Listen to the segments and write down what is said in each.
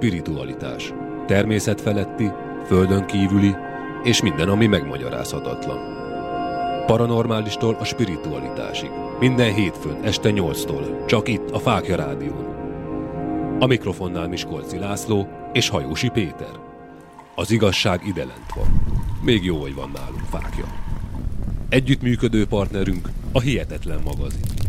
spiritualitás. Természet feletti, földön kívüli, és minden, ami megmagyarázhatatlan. Paranormálistól a spiritualitásig. Minden hétfőn este 8-tól, csak itt a Fákja Rádión. A mikrofonnál Miskolci László és Hajósi Péter. Az igazság ide lent van. Még jó, hogy van nálunk Fákja. Együttműködő partnerünk a Hihetetlen magazin.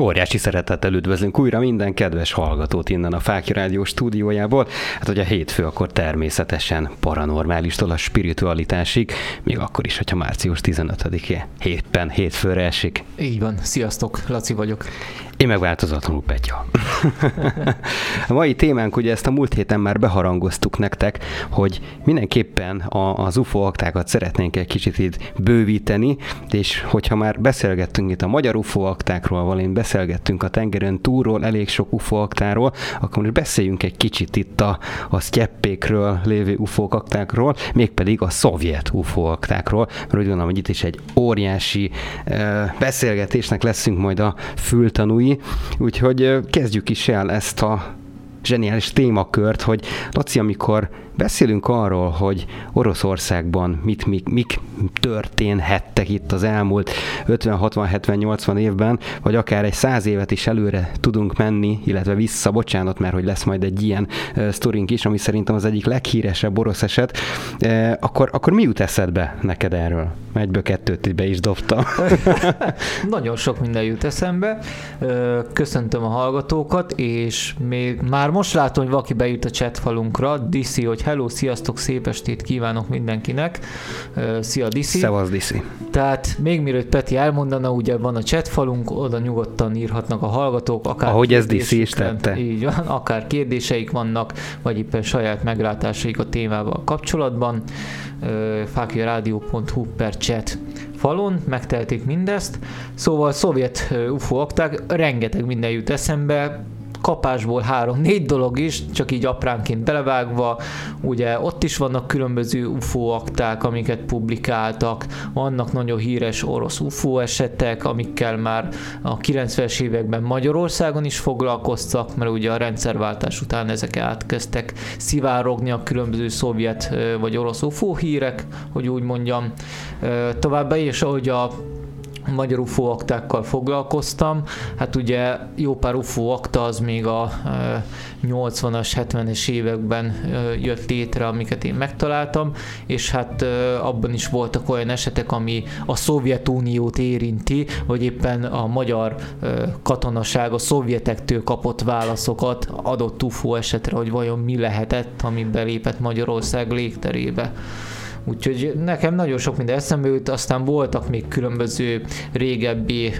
Óriási szeretettel üdvözlünk újra minden kedves hallgatót innen a Fáki Rádió stúdiójából. Hát, hogy a hétfő akkor természetesen paranormálistól a spiritualitásig, még akkor is, hogyha március 15-e hétben hétfőre esik. Így van. Sziasztok, Laci vagyok. Én meg változatlanul Petya. a mai témánk, ugye ezt a múlt héten már beharangoztuk nektek, hogy mindenképpen a, az UFO aktákat szeretnénk egy kicsit itt bővíteni, és hogyha már beszélgettünk itt a magyar UFO aktákról, valami beszélgettünk a tengeren túlról, elég sok UFO aktáról, akkor most beszéljünk egy kicsit itt a, a sztyeppékről lévő UFO aktákról, mégpedig a szovjet UFO aktákról, mert úgy gondolom, hogy itt is egy óriási uh, beszélgetésnek leszünk majd a fültanúi, úgyhogy kezdjük is el ezt a zseniális témakört, hogy Laci, amikor beszélünk arról, hogy Oroszországban mit, mik, mik történhettek itt az elmúlt 50, 60, 70, 80 évben, vagy akár egy száz évet is előre tudunk menni, illetve vissza, bocsánat, mert hogy lesz majd egy ilyen uh, sztorink is, ami szerintem az egyik leghíresebb orosz eset, uh, akkor, akkor mi jut eszedbe neked erről? Egyből kettőt be is dobtam. Nagyon sok minden jut eszembe. Köszöntöm a hallgatókat, és még már most látom, hogy valaki bejut a chat falunkra. Diszi, hogy hello, sziasztok, szép estét kívánok mindenkinek. Szia, Diszi. Szevasz, Diszi. Tehát még mielőtt Peti elmondana, ugye van a chat falunk, oda nyugodtan írhatnak a hallgatók. Akár Ahogy ez Diszi is tette. Így van, akár kérdéseik vannak, vagy éppen saját meglátásaik a témával kapcsolatban. Fákiarádió.hu per chat falon, megtelték mindezt. Szóval szovjet UFO akták, rengeteg minden jut eszembe, kapásból három-négy dolog is, csak így apránként belevágva. Ugye ott is vannak különböző UFO akták, amiket publikáltak, vannak nagyon híres orosz UFO esetek, amikkel már a 90-es években Magyarországon is foglalkoztak, mert ugye a rendszerváltás után ezek átkezdtek szivárogni a különböző szovjet vagy orosz UFO hírek, hogy úgy mondjam. Továbbá is, ahogy a magyar UFO aktákkal foglalkoztam. Hát ugye jó pár UFO akta az még a 80-as, 70-es években jött létre, amiket én megtaláltam, és hát abban is voltak olyan esetek, ami a Szovjetuniót érinti, vagy éppen a magyar katonaság a szovjetektől kapott válaszokat adott UFO esetre, hogy vajon mi lehetett, ami belépett Magyarország légterébe. Úgyhogy nekem nagyon sok minden eszembe jut, aztán voltak még különböző régebbi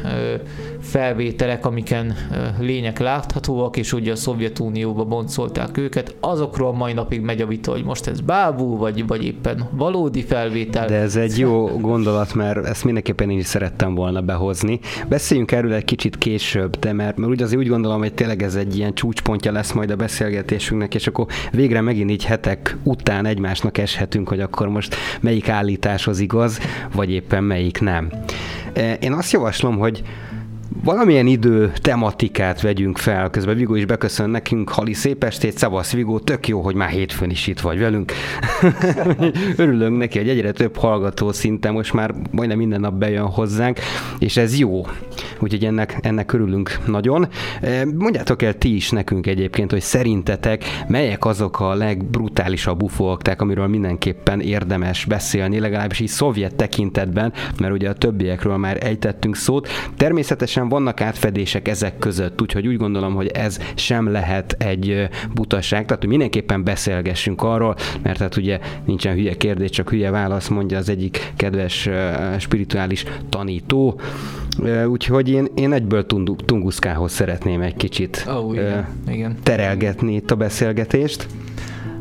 felvételek, amiken lények láthatóak, és ugye a Szovjetunióba boncolták őket. Azokról mai napig megy a vita, hogy most ez bábú, vagy, vagy éppen valódi felvétel. De ez egy jó gondolat, mert ezt mindenképpen én is szerettem volna behozni. Beszéljünk erről egy kicsit később, de mert, mert úgy azért úgy gondolom, hogy tényleg ez egy ilyen csúcspontja lesz majd a beszélgetésünknek, és akkor végre megint így hetek után egymásnak eshetünk, hogy akkor most melyik állítás az igaz, vagy éppen melyik nem. Én azt javaslom, hogy valamilyen idő tematikát vegyünk fel. Közben Vigó is beköszön nekünk, Hali szép estét, szavasz Vigó, tök jó, hogy már hétfőn is itt vagy velünk. Örülünk neki, hogy egyre több hallgató szinte most már majdnem minden nap bejön hozzánk, és ez jó. Úgyhogy ennek, ennek örülünk nagyon. E, mondjátok el ti is nekünk egyébként, hogy szerintetek melyek azok a legbrutálisabb ufóakták, amiről mindenképpen érdemes beszélni, legalábbis így szovjet tekintetben, mert ugye a többiekről már ejtettünk szót. Természetesen vannak átfedések ezek között, úgyhogy úgy gondolom, hogy ez sem lehet egy butaság, tehát hogy mindenképpen beszélgessünk arról, mert hát ugye nincsen hülye kérdés, csak hülye válasz, mondja az egyik kedves spirituális tanító. Úgyhogy én, én egyből Tunguszkához szeretném egy kicsit oh, igen. Uh, igen. terelgetni itt a beszélgetést.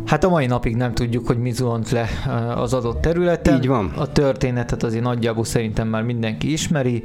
Hát a mai napig nem tudjuk, hogy mi zuhant le az adott területen. Így van. A történetet azért nagyjából szerintem már mindenki ismeri.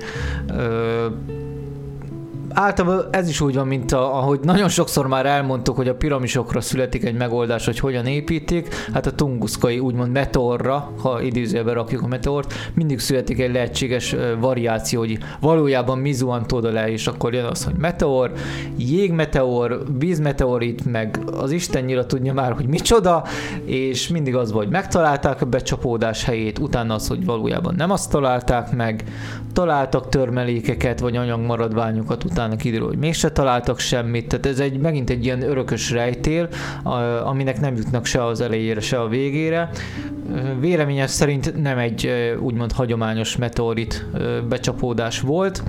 Általában ez is úgy van, mint a, ahogy nagyon sokszor már elmondtuk, hogy a piramisokra születik egy megoldás, hogy hogyan építik, hát a tunguszkai úgymond meteorra, ha idézőjelbe rakjuk a meteort, mindig születik egy lehetséges variáció, hogy valójában mi zuhant le, és akkor jön az, hogy meteor, jégmeteor, vízmeteorit, meg az Isten nyila tudja már, hogy micsoda, és mindig az volt, hogy megtalálták a becsapódás helyét, utána az, hogy valójában nem azt találták meg, találtak törmelékeket, vagy anyagmaradványokat, utána kiderül, hogy mégse találtak semmit, tehát ez egy, megint egy ilyen örökös rejtél, aminek nem jutnak se az elejére, se a végére. Véleményes szerint nem egy úgymond hagyományos meteorit becsapódás volt,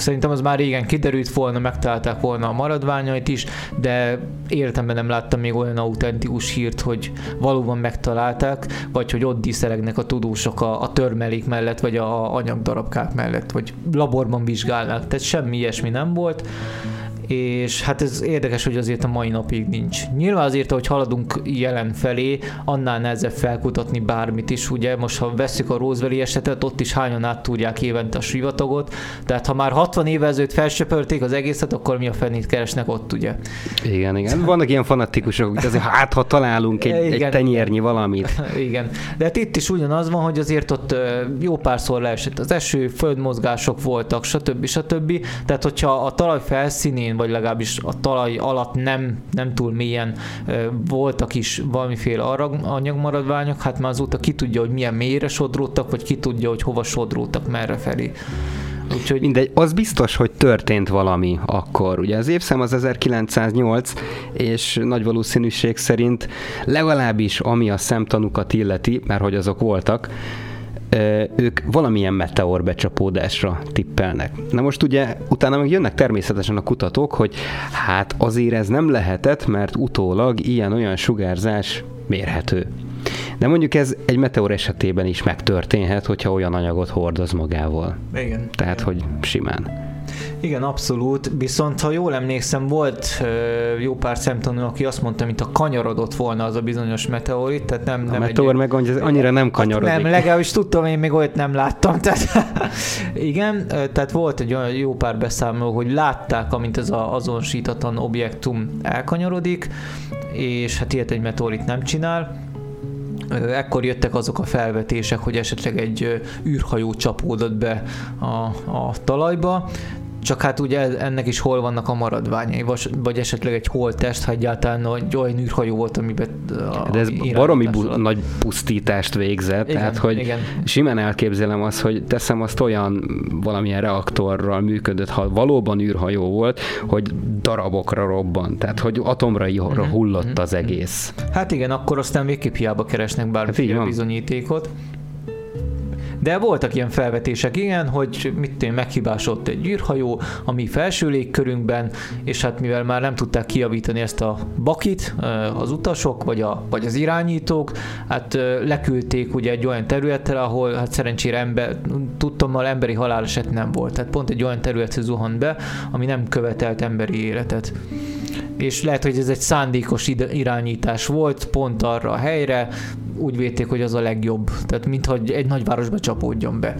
Szerintem az már régen kiderült volna, megtalálták volna a maradványait is, de életemben nem láttam még olyan autentikus hírt, hogy valóban megtalálták, vagy hogy ott díszelegnek a tudósok a, a törmelék mellett, vagy a anyagdarabkák mellett, vagy laborban vizsgálnak. Tehát semmi ilyesmi nem volt és hát ez érdekes, hogy azért a mai napig nincs. Nyilván azért, hogy haladunk jelen felé, annál nehezebb felkutatni bármit is, ugye most ha veszük a Roosevelt esetet, ott is hányan tudják évente a sivatagot, tehát ha már 60 évvel ezelőtt felsöpörték az egészet, akkor mi a fenét keresnek ott, ugye? Igen, igen. Vannak ilyen fanatikusok, hogy azért hát, ha találunk egy, igen. egy tenyérnyi valamit. Igen. De hát itt is ugyanaz van, hogy azért ott jó párszor leesett az eső, földmozgások voltak, stb. stb. Tehát, hogyha a talaj felszínén vagy legalábbis a talaj alatt nem, nem túl mélyen voltak is valamiféle anyagmaradványok, hát már azóta ki tudja, hogy milyen mélyre sodródtak, vagy ki tudja, hogy hova sodródtak, merre felé. Úgyhogy... Mindegy, az biztos, hogy történt valami akkor. Ugye az évszám az 1908, és nagy valószínűség szerint legalábbis ami a szemtanúkat illeti, mert hogy azok voltak, ők valamilyen meteor becsapódásra tippelnek. Na most ugye utána meg jönnek természetesen a kutatók, hogy hát azért ez nem lehetett, mert utólag ilyen-olyan sugárzás mérhető. De mondjuk ez egy meteor esetében is megtörténhet, hogyha olyan anyagot hordoz magával. Igen. Tehát, hogy simán. Igen, abszolút. Viszont ha jól emlékszem, volt jó pár szemtanú, aki azt mondta, mint a kanyarodott volna az a bizonyos meteorit, tehát nem, a nem meteor egy... meg annyira nem kanyarodik. Nem, legalábbis tudtam, én még olyat nem láttam. Tehát, igen, tehát volt egy olyan jó pár beszámoló, hogy látták, amint ez az azonosítatlan objektum elkanyarodik, és hát ilyet egy meteorit nem csinál, ekkor jöttek azok a felvetések, hogy esetleg egy űrhajó csapódott be a, a talajba, csak hát ugye ennek is hol vannak a maradványai, vagy esetleg egy holttest, ha egyáltalán egy olyan űrhajó volt, amiben De ez baromi bu- nagy pusztítást végzett, igen, tehát hogy igen. simán elképzelem azt, hogy teszem azt olyan valamilyen reaktorral működött, ha valóban űrhajó volt, hogy darabokra robban, tehát hogy atomra uh-huh, hullott uh-huh, az egész. Hát igen, akkor aztán végképp hiába keresnek bármiféle hát bizonyítékot. De voltak ilyen felvetések, igen, hogy mit tűn, meghibásott egy űrhajó a mi felső légkörünkben, és hát mivel már nem tudták kiavítani ezt a bakit az utasok, vagy, a, vagy az irányítók, hát leküldték ugye egy olyan területre, ahol hát szerencsére ember, tudtommal emberi haláleset nem volt. Tehát pont egy olyan területre zuhant be, ami nem követelt emberi életet és lehet, hogy ez egy szándékos irányítás volt pont arra a helyre, úgy védték, hogy az a legjobb. Tehát mintha egy nagyvárosba csapódjon be.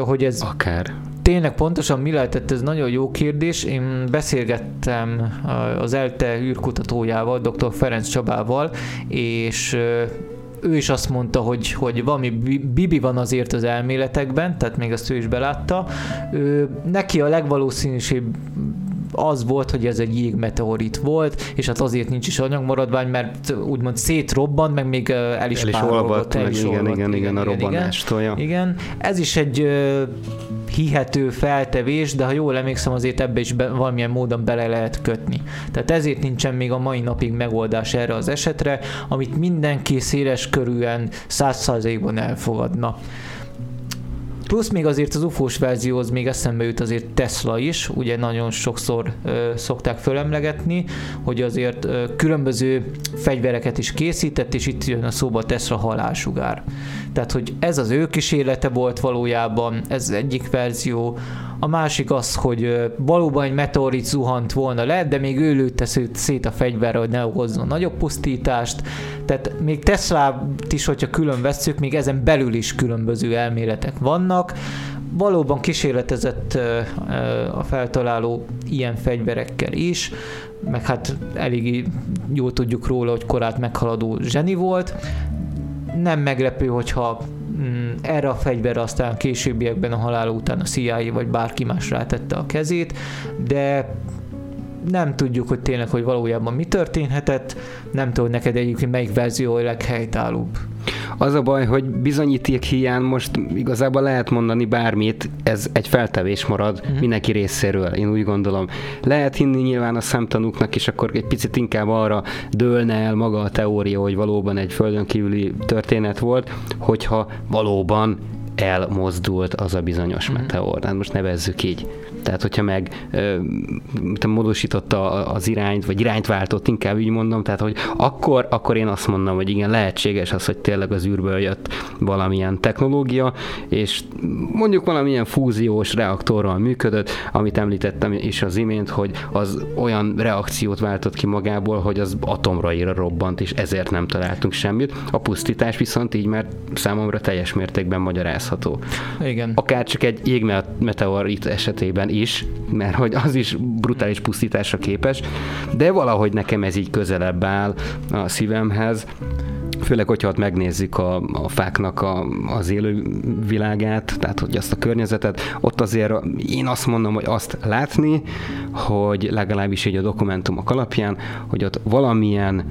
Hogy ez Akár. Tényleg pontosan mi lehetett, ez nagyon jó kérdés. Én beszélgettem az ELTE űrkutatójával, dr. Ferenc Csabával, és ő is azt mondta, hogy, hogy valami bibi van azért az elméletekben, tehát még azt ő is belátta. Ő, neki a legvalószínűsebb az volt, hogy ez egy jégmeteorit volt, és hát azért nincs is anyagmaradvány, mert úgymond szétrobbant, meg még el is, el is olvadt, el is igen, igen, igen, igen, a robbanástól. Igen. igen. Ez is egy hihető feltevés, de ha jól emlékszem, azért ebbe is be, valamilyen módon bele lehet kötni. Tehát ezért nincsen még a mai napig megoldás erre az esetre, amit mindenki széles körűen százszázalékban elfogadna. Plusz még azért az UFO-s verzióhoz még eszembe jut azért Tesla is, ugye nagyon sokszor ö, szokták fölemlegetni, hogy azért ö, különböző fegyvereket is készített, és itt jön a szóba Tesla halálsugár. Tehát, hogy ez az ő kísérlete volt valójában, ez egyik verzió, a másik az, hogy valóban egy meteorit zuhant volna le, de még ő lőtte szét a fegyverre, hogy ne okozzon nagyobb pusztítást. Tehát még tesla is, hogyha külön vesszük, még ezen belül is különböző elméletek vannak. valóban kísérletezett a feltaláló ilyen fegyverekkel is, meg hát elég jól tudjuk róla, hogy korát meghaladó zseni volt. Nem meglepő, hogyha mm, erre a fegyverre aztán későbbiekben a halála után a CIA vagy bárki más rátette a kezét, de nem tudjuk, hogy tényleg, hogy valójában mi történhetett, nem tudom neked egyébként melyik verzió a leghelytállóbb. Az a baj, hogy bizonyíték hiány most igazából lehet mondani bármit, ez egy feltevés marad uh-huh. mindenki részéről, én úgy gondolom. Lehet hinni nyilván a szemtanúknak, és akkor egy picit inkább arra dőlne el maga a teória, hogy valóban egy földön kívüli történet volt, hogyha valóban elmozdult az a bizonyos uh-huh. meteor. Hát most nevezzük így. Tehát, hogyha meg te módosította az irányt, vagy irányt váltott, inkább így mondom, tehát, hogy akkor, akkor én azt mondom, hogy igen, lehetséges az, hogy tényleg az űrből jött valamilyen technológia, és mondjuk valamilyen fúziós reaktorral működött, amit említettem is az imént, hogy az olyan reakciót váltott ki magából, hogy az atomraira robbant, és ezért nem találtunk semmit. A pusztítás viszont így már számomra teljes mértékben magyarázható. Igen. Akár csak egy jégmeteorit esetében is, mert hogy az is brutális pusztításra képes, de valahogy nekem ez így közelebb áll a szívemhez. Főleg, hogyha ott megnézzük a, a fáknak a, az élő világát, tehát hogy azt a környezetet, ott azért én azt mondom, hogy azt látni, hogy legalábbis így a dokumentumok alapján, hogy ott valamilyen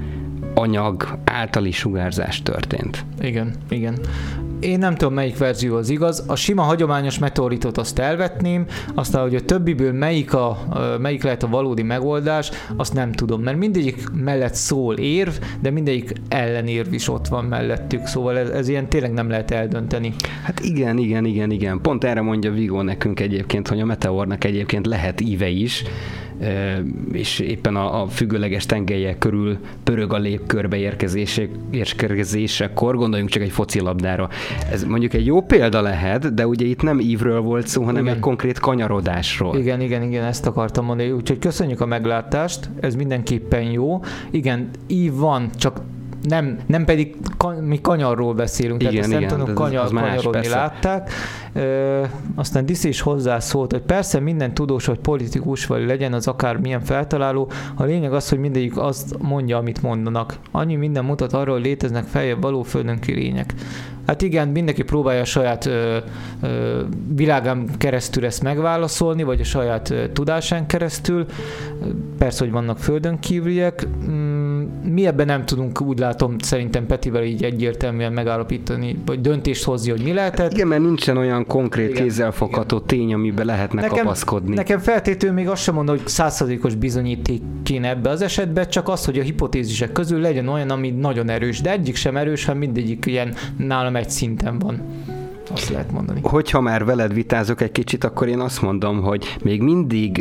anyag általi sugárzás történt. Igen, igen én nem tudom, melyik verzió az igaz. A sima hagyományos meteoritot azt elvetném, aztán, hogy a többiből melyik, a, melyik lehet a valódi megoldás, azt nem tudom, mert mindegyik mellett szól érv, de mindegyik ellenérv is ott van mellettük, szóval ez, ez ilyen tényleg nem lehet eldönteni. Hát igen, igen, igen, igen. Pont erre mondja Vigo nekünk egyébként, hogy a meteornak egyébként lehet íve is, és éppen a, a függőleges tengelyek körül pörög a légkörbe érkezésekor, gondoljunk csak egy focilabdára. Ez mondjuk egy jó példa lehet, de ugye itt nem ívről volt szó, hanem igen. egy konkrét kanyarodásról. Igen, igen, igen, ezt akartam mondani. Úgyhogy köszönjük a meglátást, ez mindenképpen jó. Igen, ív van, csak nem, nem pedig ka, mi kanyarról beszélünk, igen, tehát igen, nem tudom kanyar, az kanyarodni persze. látták. Ö, aztán Diszi is hozzászólt, hogy persze minden tudós vagy politikus, vagy legyen az akár milyen feltaláló, a lényeg az, hogy mindegyik azt mondja, amit mondanak. Annyi minden mutat arról, hogy léteznek feljebb való földön lények. Hát igen, mindenki próbálja a saját ö, ö, világán keresztül ezt megválaszolni, vagy a saját ö, tudásán keresztül. Persze, hogy vannak földön kívüliek. Mm, mi ebben nem tudunk, úgy látom, szerintem Petivel így egyértelműen megállapítani, vagy döntést hozni, hogy mi lehetett. Igen, mert nincsen olyan konkrét igen, kézzelfogható igen. tény, amiben lehetne nekem, kapaszkodni. Nekem feltétlenül még azt sem mondom, hogy százszerzékos bizonyíték kéne ebbe az esetben, csak az, hogy a hipotézisek közül legyen olyan, ami nagyon erős, de egyik sem erős, hanem mindegyik ilyen nálam egy szinten van. Azt lehet mondani. Hogyha már veled vitázok egy kicsit, akkor én azt mondom, hogy még mindig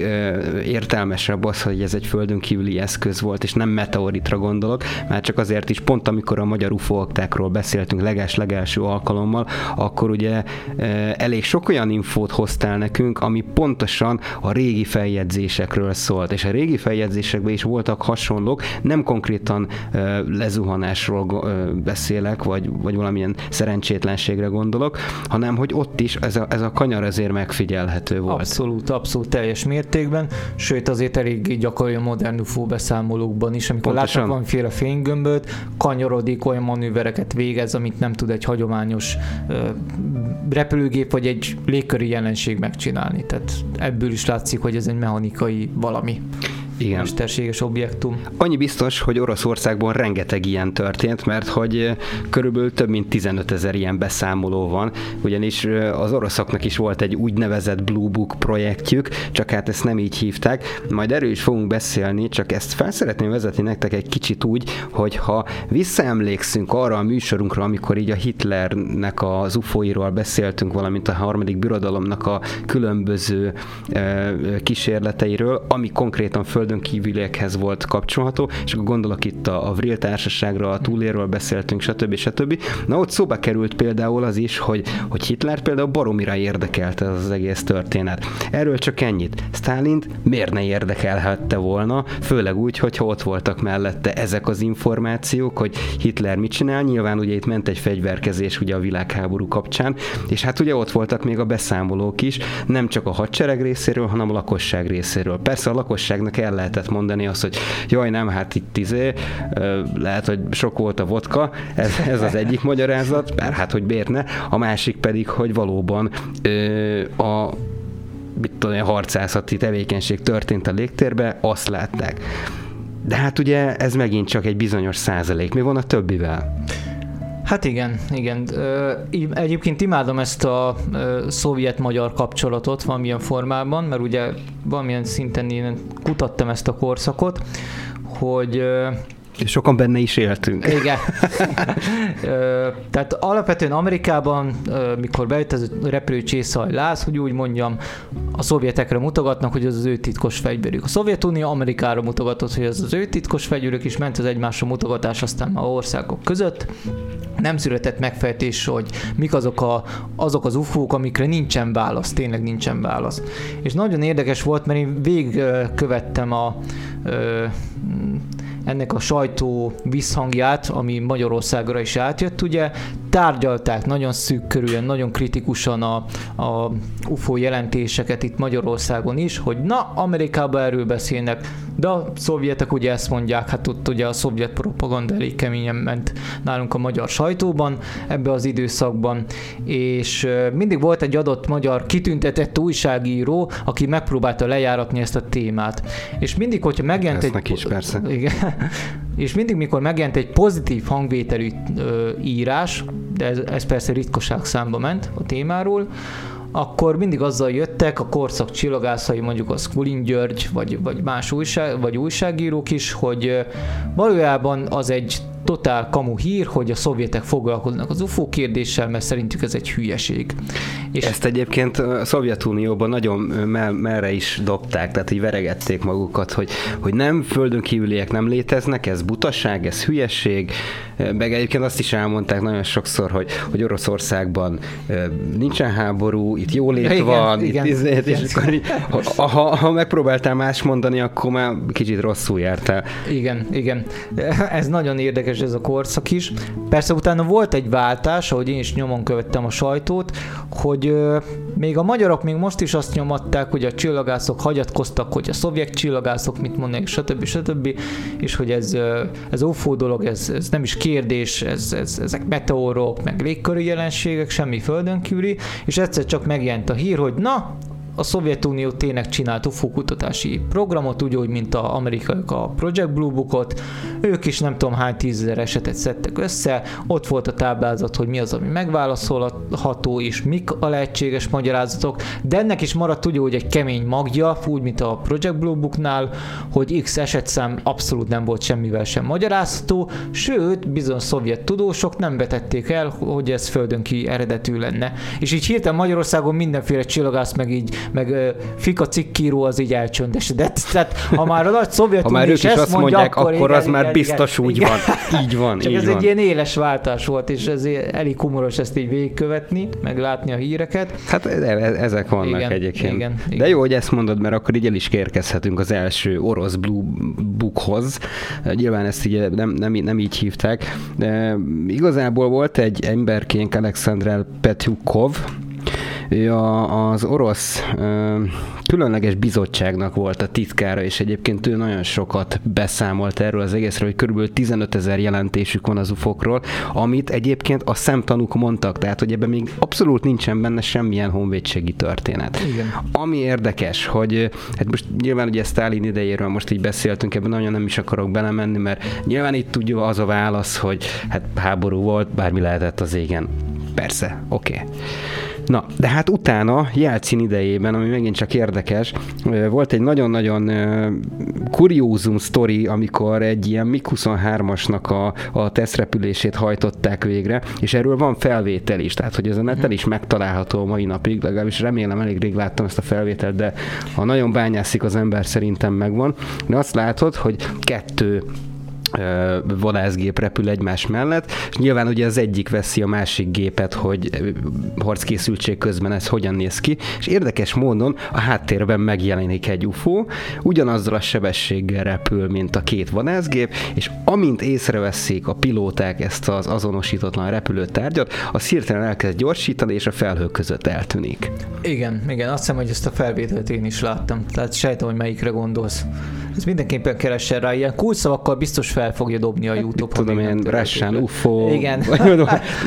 értelmesebb az, hogy ez egy földön kívüli eszköz volt, és nem meteoritra gondolok, mert csak azért is pont amikor a magyar UFO beszéltünk leges-legelső alkalommal, akkor ugye elég sok olyan infót hoztál nekünk, ami pontosan a régi feljegyzésekről szólt, és a régi feljegyzésekben is voltak hasonlók, nem konkrétan lezuhanásról beszélek, vagy, vagy valamilyen szerencsétlenségre gondolok, hanem hogy ott is ez a, ez a kanyar azért megfigyelhető volt. Abszolút, abszolút teljes mértékben, sőt azért elég gyakori a modern UFO beszámolókban is, amikor Pontosan. látnak valamiféle fénygömböt, kanyarodik, olyan manővereket végez, amit nem tud egy hagyományos uh, repülőgép vagy egy légköri jelenség megcsinálni. Tehát ebből is látszik, hogy ez egy mechanikai valami. Igen. mesterséges objektum. Annyi biztos, hogy Oroszországban rengeteg ilyen történt, mert hogy eh, körülbelül több mint 15 ezer ilyen beszámoló van, ugyanis eh, az oroszoknak is volt egy úgynevezett Blue Book projektjük, csak hát ezt nem így hívták. Majd erről is fogunk beszélni, csak ezt fel szeretném vezetni nektek egy kicsit úgy, hogy ha visszaemlékszünk arra a műsorunkra, amikor így a Hitlernek az ufóiról beszéltünk, valamint a harmadik birodalomnak a különböző eh, kísérleteiről, ami konkrétan föl földön kívüliekhez volt kapcsolható, és akkor gondolok itt a, a Vril társaságra, a túlérről beszéltünk, stb. stb. Na ott szóba került például az is, hogy, hogy Hitler például baromira érdekelte az, az egész történet. Erről csak ennyit. Stalint miért ne érdekelhette volna, főleg úgy, hogyha ott voltak mellette ezek az információk, hogy Hitler mit csinál. Nyilván ugye itt ment egy fegyverkezés ugye a világháború kapcsán, és hát ugye ott voltak még a beszámolók is, nem csak a hadsereg részéről, hanem a lakosság részéről. Persze a lakosságnak el lehetett mondani azt, hogy jaj, nem, hát itt izé, lehet, hogy sok volt a vodka, ez, ez az egyik magyarázat, bár hát, hogy miért ne, a másik pedig, hogy valóban a mit tudom, harcászati tevékenység történt a légtérbe, azt látták. De hát ugye ez megint csak egy bizonyos százalék. Mi van a többivel? Hát igen, igen. Egyébként imádom ezt a szovjet-magyar kapcsolatot valamilyen formában, mert ugye valamilyen szinten én kutattam ezt a korszakot, hogy sokan benne is éltünk. Igen. Tehát alapvetően Amerikában, mikor bejött ez a repülő csészaj láz, hogy úgy mondjam, a szovjetekre mutogatnak, hogy ez az ő titkos fegyverük. A Szovjetunió Amerikára mutogatott, hogy ez az ő titkos fegyverük, és ment az egymásra mutogatás aztán a országok között. Nem született megfejtés, hogy mik azok, a, azok az ufók, amikre nincsen válasz, tényleg nincsen válasz. És nagyon érdekes volt, mert én végig követtem a ennek a sajtó visszhangját, ami Magyarországra is átjött, ugye tárgyalták nagyon szűk körülön, nagyon kritikusan a, a UFO jelentéseket itt Magyarországon is, hogy na, Amerikában erről beszélnek, de a szovjetek ugye ezt mondják, hát ott ugye a szovjet propaganda elég keményen ment nálunk a magyar sajtóban ebbe az időszakban, és mindig volt egy adott magyar kitüntetett újságíró, aki megpróbálta lejáratni ezt a témát. És mindig, hogyha megjelent egy... is, persze. Igen, és mindig, mikor megjelent egy pozitív hangvételű ö, írás, de ez, ez persze ritkoság számba ment a témáról, akkor mindig azzal jöttek a korszak csillagászai, mondjuk a Skulin György, vagy, vagy más újság, vagy újságírók is, hogy valójában az egy totál kamu hír, hogy a szovjetek foglalkoznak az UFO kérdéssel, mert szerintük ez egy hülyeség. És Ezt egyébként a Szovjetunióban nagyon merre is dobták, tehát így veregették magukat, hogy, hogy nem földön kívüliek nem léteznek, ez butaság, ez hülyeség, meg egyébként azt is elmondták nagyon sokszor, hogy, hogy Oroszországban nincsen háború, itt jólét igen, van, igen, itt izét, igen. és akkor így, ha, ha, ha megpróbáltál más mondani, akkor már kicsit rosszul jártál. Igen, igen. Ez nagyon érdekes ez a korszak is. Persze utána volt egy váltás, ahogy én is nyomon követtem a sajtót, hogy még a magyarok még most is azt nyomatták, hogy a csillagászok hagyatkoztak, hogy a szovjet csillagászok mit mondanak, stb. stb. És hogy ez, ez UFO dolog, ez, ez nem is kérdés, ez, ez, ezek meteorok, meg légköri jelenségek, semmi földön kívüli, és egyszer csak megjelent a hír, hogy na, a Szovjetunió tényleg csinált UFO kutatási programot, úgy, mint a amerikaiak a Project Blue Bookot, ők is nem tudom hány tízezer esetet szedtek össze, ott volt a táblázat, hogy mi az, ami megválaszolható, és mik a lehetséges magyarázatok, de ennek is maradt ugye, hogy egy kemény magja, úgy, mint a Project Blue Booknál, hogy X esetszám abszolút nem volt semmivel sem magyarázható, sőt, bizony szovjet tudósok nem vetették el, hogy ez földön ki eredetű lenne. És így hirtelen Magyarországon mindenféle csillagász meg így meg Fika cikkíró az így elcsöndesedett. Tehát ha már a nagy szovjet ha már ők is ezt mondják, mondják akkor, akkor igen, az igen, már biztos igen, úgy igen. van. Így van, Csak így ez van. egy ilyen éles váltás volt, és ez elég humoros ezt így végigkövetni, meg látni a híreket. Hát e- e- ezek vannak igen, egyébként. Igen, igen. De jó, hogy ezt mondod, mert akkor így el is kérkezhetünk az első orosz Blue Bookhoz. Nyilván ezt így nem, nem, nem így hívták. De igazából volt egy emberként Alexandrel Petyukov, ő a, az orosz ö, különleges bizottságnak volt a titkára, és egyébként ő nagyon sokat beszámolt erről az egészről, hogy körülbelül 15 ezer jelentésük van az ufokról, amit egyébként a szemtanúk mondtak, tehát hogy ebben még abszolút nincsen benne semmilyen honvédségi történet. Igen. Ami érdekes, hogy hát most nyilván ugye Stalin idejéről most így beszéltünk, ebben nagyon nem is akarok belemenni, mert nyilván itt tudja az a válasz, hogy hát háború volt, bármi lehetett az égen. Persze, oké. Okay. Na, de hát utána, Jelcin idejében, ami megint csak érdekes, volt egy nagyon-nagyon kuriózum sztori, amikor egy ilyen MiG-23-asnak a, a tesztrepülését hajtották végre, és erről van felvétel is, tehát hogy ez a neten is megtalálható mai napig, legalábbis remélem elég rég láttam ezt a felvételt, de ha nagyon bányászik az ember, szerintem megvan. De azt látod, hogy kettő vadászgép repül egymás mellett, és nyilván ugye az egyik veszi a másik gépet, hogy harckészültség közben ez hogyan néz ki, és érdekes módon a háttérben megjelenik egy UFO, ugyanazzal a sebességgel repül, mint a két vadászgép, és amint észreveszik a pilóták ezt az azonosítatlan repülőtárgyat, az hirtelen elkezd gyorsítani, és a felhők között eltűnik. Igen, igen, azt hiszem, hogy ezt a felvételt én is láttam, tehát sejtem, hogy melyikre gondolsz. Ez mindenképpen keressen rá, ilyen kulcsszavakkal biztos fel fogja dobni a YouTube. Tudom én, Russian UFO. Igen.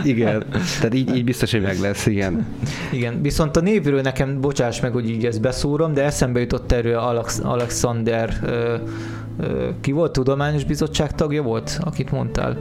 igen. Tehát így, így biztos, hogy meg lesz, igen. Igen, viszont a névről nekem, bocsáss meg, hogy így ezt beszúrom, de eszembe jutott erről Alex, Alexander, ki volt, tudományos bizottság tagja volt, akit mondtál?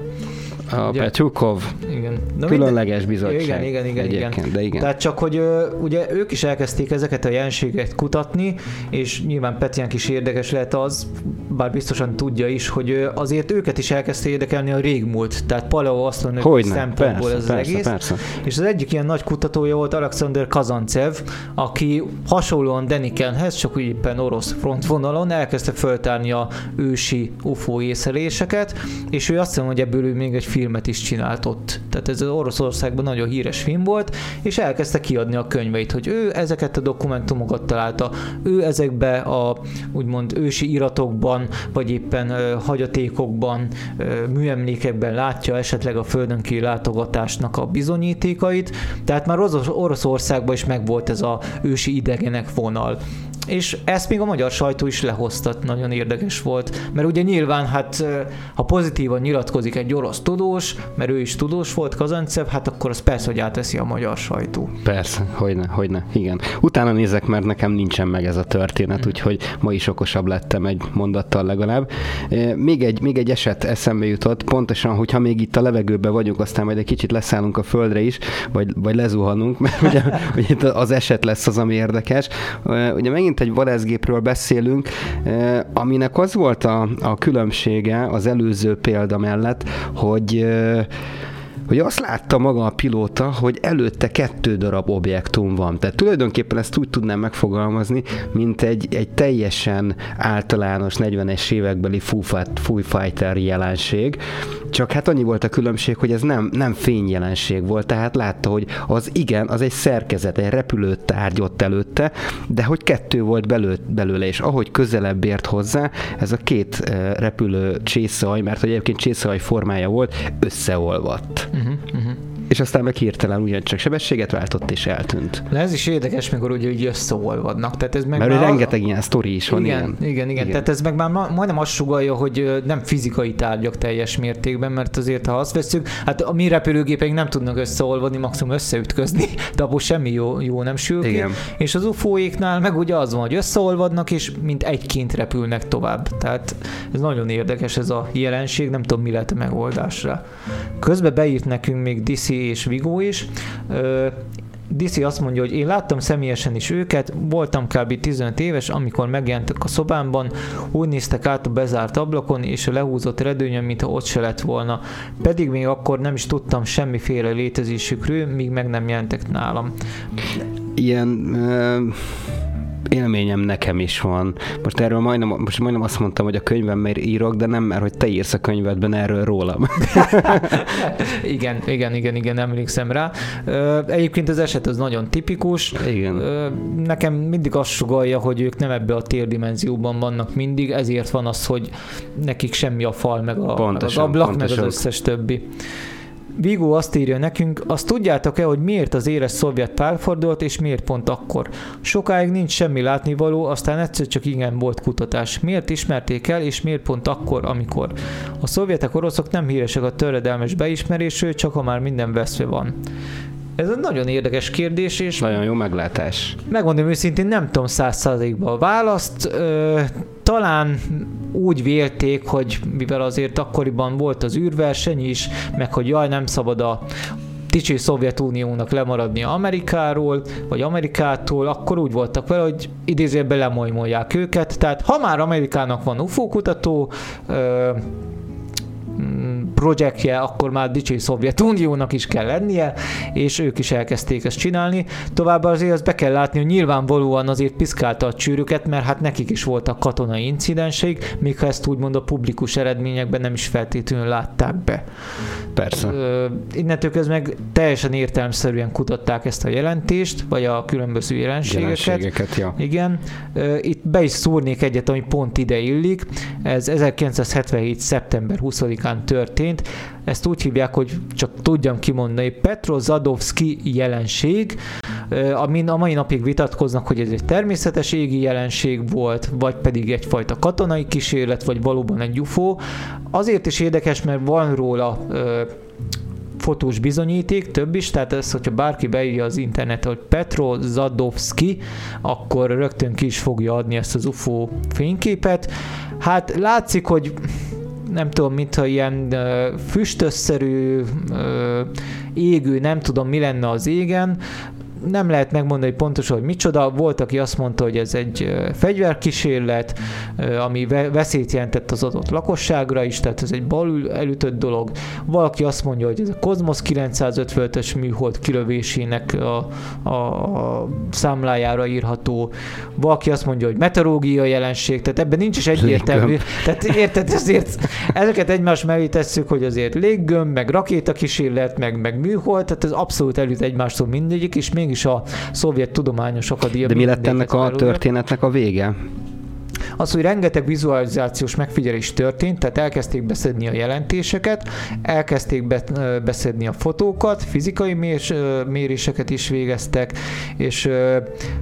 A ugye, Petrukov igen. Na különleges bizottság. Igen, igen, igen, igen. De igen. Tehát csak, hogy ugye ők is elkezdték ezeket a jelenségeket kutatni, és nyilván Petiánk is érdekes lehet az, bár biztosan tudja is, hogy azért őket is elkezdte érdekelni a régmúlt, tehát paleoasztronők szempontból persze, ez az persze, egész. Persze. És az egyik ilyen nagy kutatója volt Alexander Kazancev, aki hasonlóan Denikenhez, csak úgy éppen orosz frontvonalon elkezdte föltárni a ősi UFO észleléseket, és ő azt mondja, hogy ebből ő még egy filmet is csinált ott. Tehát ez az Oroszországban nagyon híres film volt, és elkezdte kiadni a könyveit, hogy ő ezeket a dokumentumokat találta, ő ezekbe a úgymond ősi iratokban, vagy éppen ö, hagyatékokban, ö, műemlékekben látja esetleg a földön kívül látogatásnak a bizonyítékait, tehát már Oroszországban is megvolt ez a ősi idegenek vonal. És ezt még a magyar sajtó is lehoztat, nagyon érdekes volt, mert ugye nyilván hát ha pozitívan nyilatkozik egy orosz tudós, mert ő is tudós volt, Kazancev, hát akkor az persze, hogy átveszi a magyar sajtó. Persze, hogyne, hogyne, igen. Utána nézek, mert nekem nincsen meg ez a történet, mm. úgyhogy ma is okosabb lettem egy mondattal legalább. Még egy, még egy eset eszembe jutott, pontosan, hogyha még itt a levegőben vagyunk, aztán majd egy kicsit leszállunk a földre is, vagy, vagy lezuhanunk, mert ugye, ugye itt az eset lesz az, ami érdekes. Ugye megint megint egy vadászgépről beszélünk, eh, aminek az volt a, a különbsége az előző példa mellett, hogy eh, hogy azt látta maga a pilóta, hogy előtte kettő darab objektum van. Tehát tulajdonképpen ezt úgy tudnám megfogalmazni, mint egy, egy teljesen általános 40-es évekbeli Foo Fighter jelenség, csak hát annyi volt a különbség, hogy ez nem, nem fényjelenség volt, tehát látta, hogy az igen, az egy szerkezet, egy repülőtárgy ott előtte, de hogy kettő volt belő, belőle, és ahogy közelebb ért hozzá, ez a két eh, repülő csészaj, mert hogy egyébként csészaj formája volt, összeolvadt. Uh-huh, uh-huh és aztán meg hirtelen ugyancsak sebességet váltott és eltűnt. De ez is érdekes, mikor ugye így összeolvadnak. Tehát ez meg Mert már... rengeteg ilyen sztori is van. Igen, igen, igen, igen. Tehát ez meg már majdnem azt sugalja, hogy nem fizikai tárgyak teljes mértékben, mert azért, ha azt veszük, hát a mi repülőgépeink nem tudnak összeolvadni, maximum összeütközni, de abból semmi jó, jó nem sül ki. Igen. És az UFO-éknál meg ugye az van, hogy összeolvadnak, és mint egyként repülnek tovább. Tehát ez nagyon érdekes ez a jelenség, nem tudom, mi lehet a megoldásra. Közben beírt nekünk még DC és Vigó is. DC azt mondja, hogy én láttam személyesen is őket, voltam kb. 15 éves, amikor megjelentek a szobámban, úgy néztek át a bezárt ablakon és a lehúzott redőnyön, mintha ott se lett volna. Pedig még akkor nem is tudtam semmiféle létezésükről, míg meg nem jelentek nálam. Ilyen uh élményem nekem is van. Most erről majdnem, most majdnem azt mondtam, hogy a könyvemért írok, de nem, mert hogy te írsz a könyvedben erről rólam. igen, igen, igen, igen, emlékszem rá. Egyébként az eset az nagyon tipikus. Igen. Nekem mindig azt sugalja, hogy ők nem ebbe a térdimenzióban vannak mindig, ezért van az, hogy nekik semmi a fal, meg, a, pontosan, meg az ablak, pontosan. meg az összes többi. Vigó azt írja nekünk, azt tudjátok-e, hogy miért az éles szovjet párfordult, és miért pont akkor? Sokáig nincs semmi látnivaló, aztán egyszer csak igen volt kutatás. Miért ismerték el, és miért pont akkor, amikor? A szovjetek oroszok nem híresek a töredelmes beismerésről, csak ha már minden veszve van. Ez egy nagyon érdekes kérdés, és... Nagyon jó meglátás. Megmondom őszintén, nem tudom száz százalékban a választ. Ö, talán úgy vélték, hogy mivel azért akkoriban volt az űrverseny is, meg hogy jaj, nem szabad a dicső Szovjetuniónak lemaradni Amerikáról, vagy Amerikától, akkor úgy voltak vele, hogy idézőben lemolymolják őket. Tehát ha már Amerikának van UFO kutató, projektje, akkor már dicső Szovjetuniónak is kell lennie, és ők is elkezdték ezt csinálni. Továbbá azért azt be kell látni, hogy nyilvánvalóan azért piszkálta a csűrüket, mert hát nekik is voltak katonai incidenseik, még ha ezt úgymond a publikus eredményekben nem is feltétlenül látták be. Persze. Ö, innentől kezdve meg teljesen értelmszerűen kutatták ezt a jelentést, vagy a különböző jelenségeket. Jelenségeket, ja. Igen. Ö, itt be is szúrnék egyet, ami pont ide illik. Ez 1977. szeptember 20-án történt. Ezt úgy hívják, hogy csak tudjam kimondani, Petrozadovski jelenség, amin a mai napig vitatkoznak, hogy ez egy természetes égi jelenség volt, vagy pedig egyfajta katonai kísérlet, vagy valóban egy UFO. Azért is érdekes, mert van róla fotós bizonyíték, több is, tehát ez, hogyha bárki beírja az internetre, hogy Petro Zadovski, akkor rögtön ki is fogja adni ezt az UFO fényképet. Hát látszik, hogy nem tudom, mintha ilyen füstösszerű, égő, nem tudom, mi lenne az égen, nem lehet megmondani pontosan, hogy micsoda. Volt, aki azt mondta, hogy ez egy fegyverkísérlet, ami ve- veszélyt jelentett az adott lakosságra is, tehát ez egy balül elütött dolog. Valaki azt mondja, hogy ez a Cosmos 955-ös műhold kilövésének a, a, a számlájára írható. Valaki azt mondja, hogy meteorológiai jelenség, tehát ebben nincs is egyértelmű. Tehát érted, ezért ezeket egymás mellé tesszük, hogy azért léggömb, meg rakétakísérlet, meg, meg műhold, tehát ez abszolút elüt egymástól mindegyik, és mégis a szovjet tudományos akadémia De mi lett ennek a történetnek a vége? Az, hogy rengeteg vizualizációs megfigyelés történt, tehát elkezdték beszedni a jelentéseket, elkezdték be, beszedni a fotókat, fizikai mérés, méréseket is végeztek, és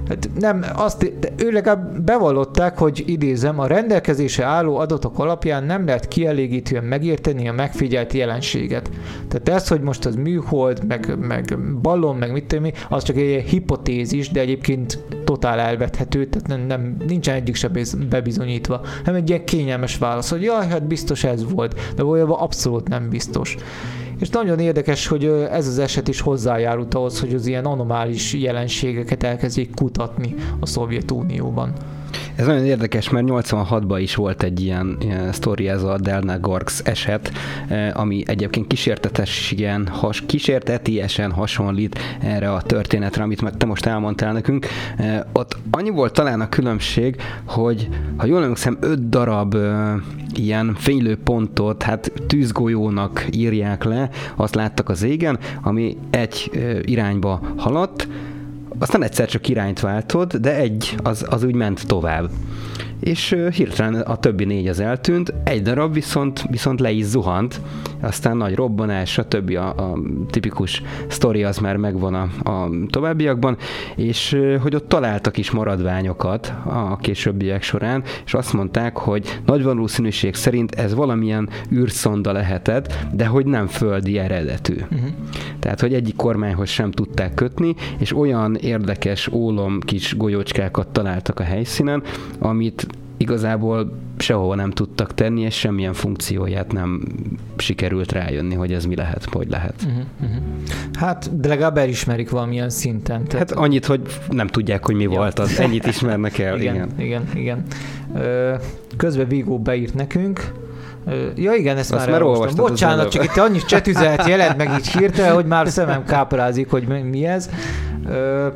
hát nem, azt, ő legalább bevallották, hogy idézem, a rendelkezése álló adatok alapján nem lehet kielégítően megérteni a megfigyelt jelenséget. Tehát ez, hogy most az műhold, meg, meg ballon, meg mit tudom én, az csak egy hipotézis, de egyébként totál elvethető, tehát nem, nem, nincsen egyik se biz- bebizonyítva, hanem egy ilyen kényelmes válasz, hogy jaj, hát biztos ez volt, de valójában abszolút nem biztos. És nagyon érdekes, hogy ez az eset is hozzájárult ahhoz, hogy az ilyen anomális jelenségeket elkezdjék kutatni a Szovjetunióban. Ez nagyon érdekes, mert 86-ban is volt egy ilyen, ilyen sztori, ez a Delna Gorks eset, eh, ami egyébként kísértetesen, has, kísértetiesen hasonlít erre a történetre, amit meg te most elmondtál nekünk. Eh, Ott annyi volt talán a különbség, hogy ha jól emlékszem, öt darab eh, ilyen fénylő pontot, hát tűzgolyónak írják le, azt láttak az égen, ami egy irányba haladt, aztán egyszer csak irányt váltod, de egy, az, az úgy ment tovább. És hirtelen a többi négy az eltűnt, egy darab viszont, viszont le is zuhant, aztán nagy robbanás, stb. A, a tipikus sztori az már megvan a, a továbbiakban, és hogy ott találtak is maradványokat a későbbiek során, és azt mondták, hogy nagy valószínűség szerint ez valamilyen űrszonda lehetett, de hogy nem földi eredetű. Uh-huh. Tehát, hogy egyik kormányhoz sem tudták kötni, és olyan érdekes ólom kis golyócskákat találtak a helyszínen, amit igazából sehova nem tudtak tenni, és semmilyen funkcióját nem sikerült rájönni, hogy ez mi lehet, hogy lehet. Uh-huh. Uh-huh. Hát, de legalább elismerik valamilyen szinten. Hát annyit, hogy nem tudják, hogy mi Ja. volt az. Ennyit ismernek el, igen. igen, igen, igen. Ö, közben Vigó beírt nekünk, Ja igen, ezt Azt már már az Bocsánat, csak itt annyi csetüzenet jelent meg így hirtelen, hogy már szemem káprázik, hogy mi- ez.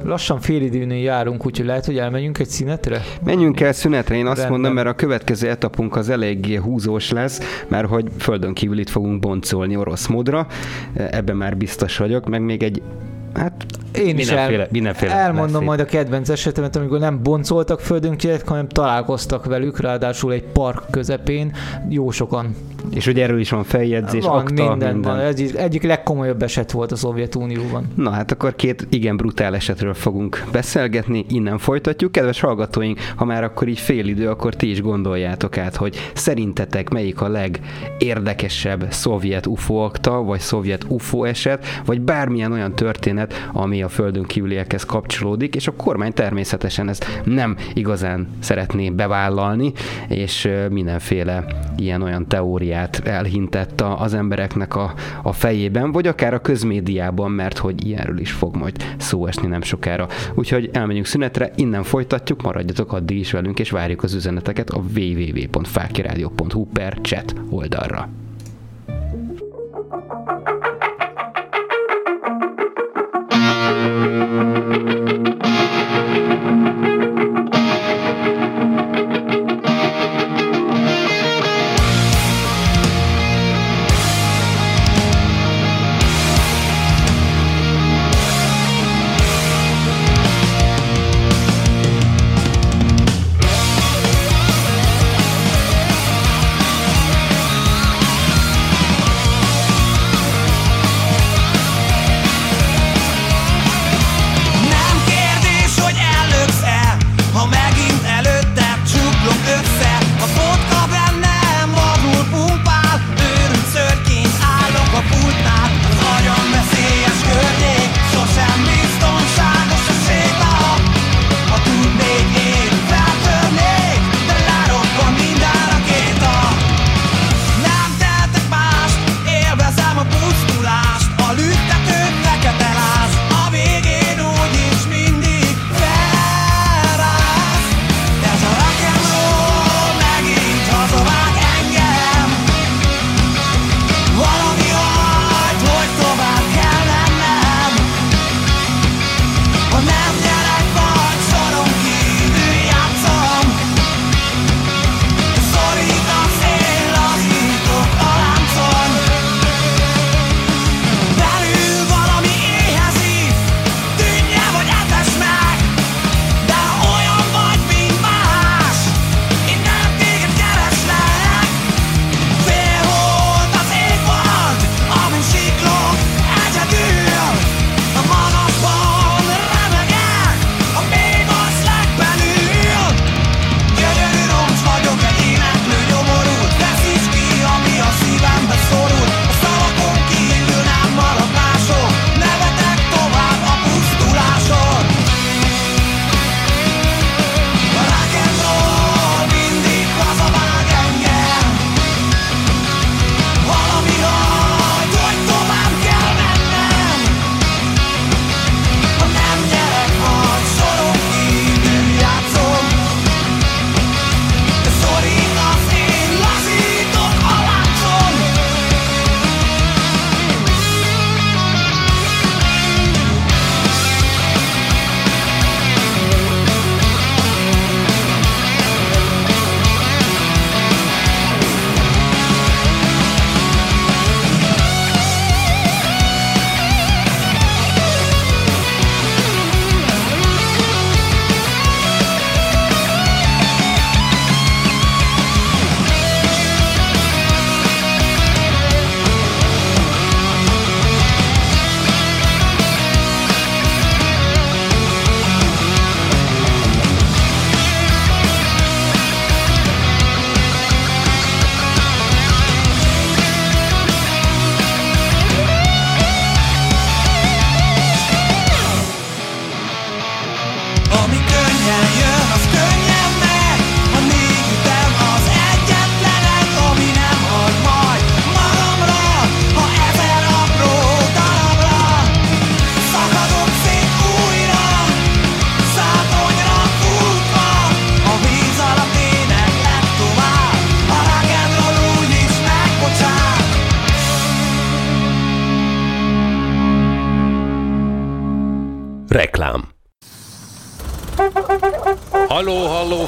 Lassan félidőnél járunk, úgyhogy lehet, hogy elmegyünk egy szünetre. Menjünk el szünetre, én azt Rendben. mondom, mert a következő etapunk az eléggé húzós lesz, mert hogy földön kívül itt fogunk boncolni orosz módra, ebben már biztos vagyok, meg még egy Hát Én is mindenféle, el, mindenféle elmondom lesz majd a kedvenc esetemet, amikor nem boncoltak földönként, hanem találkoztak velük, ráadásul egy park közepén, jó sokan. És ugye erről is van feljegyzés, van, akta, minden, minden. van. Ez egyik legkomolyabb eset volt a Szovjetunióban. Na hát akkor két igen brutál esetről fogunk beszélgetni, innen folytatjuk. Kedves hallgatóink, ha már akkor így fél idő, akkor ti is gondoljátok át, hogy szerintetek melyik a legérdekesebb szovjet UFO akta, vagy szovjet UFO eset, vagy bármilyen olyan történet, ami ami a földön kívüliekhez kapcsolódik, és a kormány természetesen ezt nem igazán szeretné bevállalni, és mindenféle ilyen-olyan teóriát elhintett az embereknek a, a fejében, vagy akár a közmédiában, mert hogy ilyenről is fog majd szó esni nem sokára. Úgyhogy elmegyünk szünetre, innen folytatjuk, maradjatok addig is velünk, és várjuk az üzeneteket a www.fákiradio.hu per chat oldalra.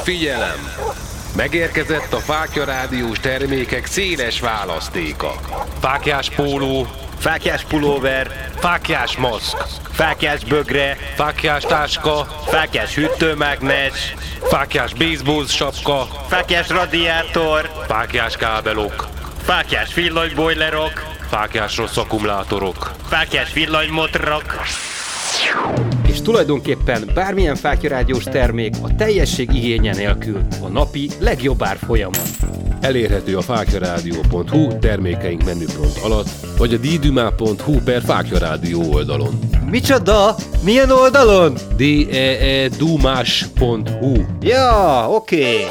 Figyelem! Megérkezett a Fákja Rádiós termékek széles választéka. Fákjás póló, fákjás pulóver, fákjás maszk, fákjás bögre, fákjás táska, fákjás hűtőmágnes, fákjás baseball sapka, fákjás radiátor, fákjás kábelok, fákjás villanybojlerok, fákjás rossz akkumulátorok, fákjás villanymotrok, és tulajdonképpen bármilyen Fákja Rádiós termék a teljesség igénye nélkül a napi legjobb árfolyamon. Elérhető a fákjarádió.hu termékeink menüpont alatt, vagy a ddumá.hu per Fákja Rádió oldalon. Micsoda? Milyen oldalon? deedumás.hu Ja, oké. Okay.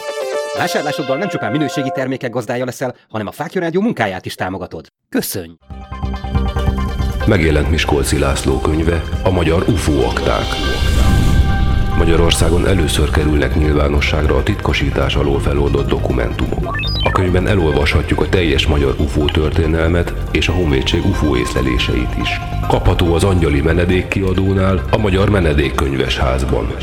Vásárlásoddal nem csupán minőségi termékek gazdája leszel, hanem a Fákja Rádió munkáját is támogatod. Köszönj! Megjelent Miskolci László könyve, a magyar UFO akták. Magyarországon először kerülnek nyilvánosságra a titkosítás alól feloldott dokumentumok. A könyvben elolvashatjuk a teljes magyar UFO történelmet és a Honvédség UFO észleléseit is. Kapható az Angyali Menedék kiadónál, a Magyar Menedékkönyves házban.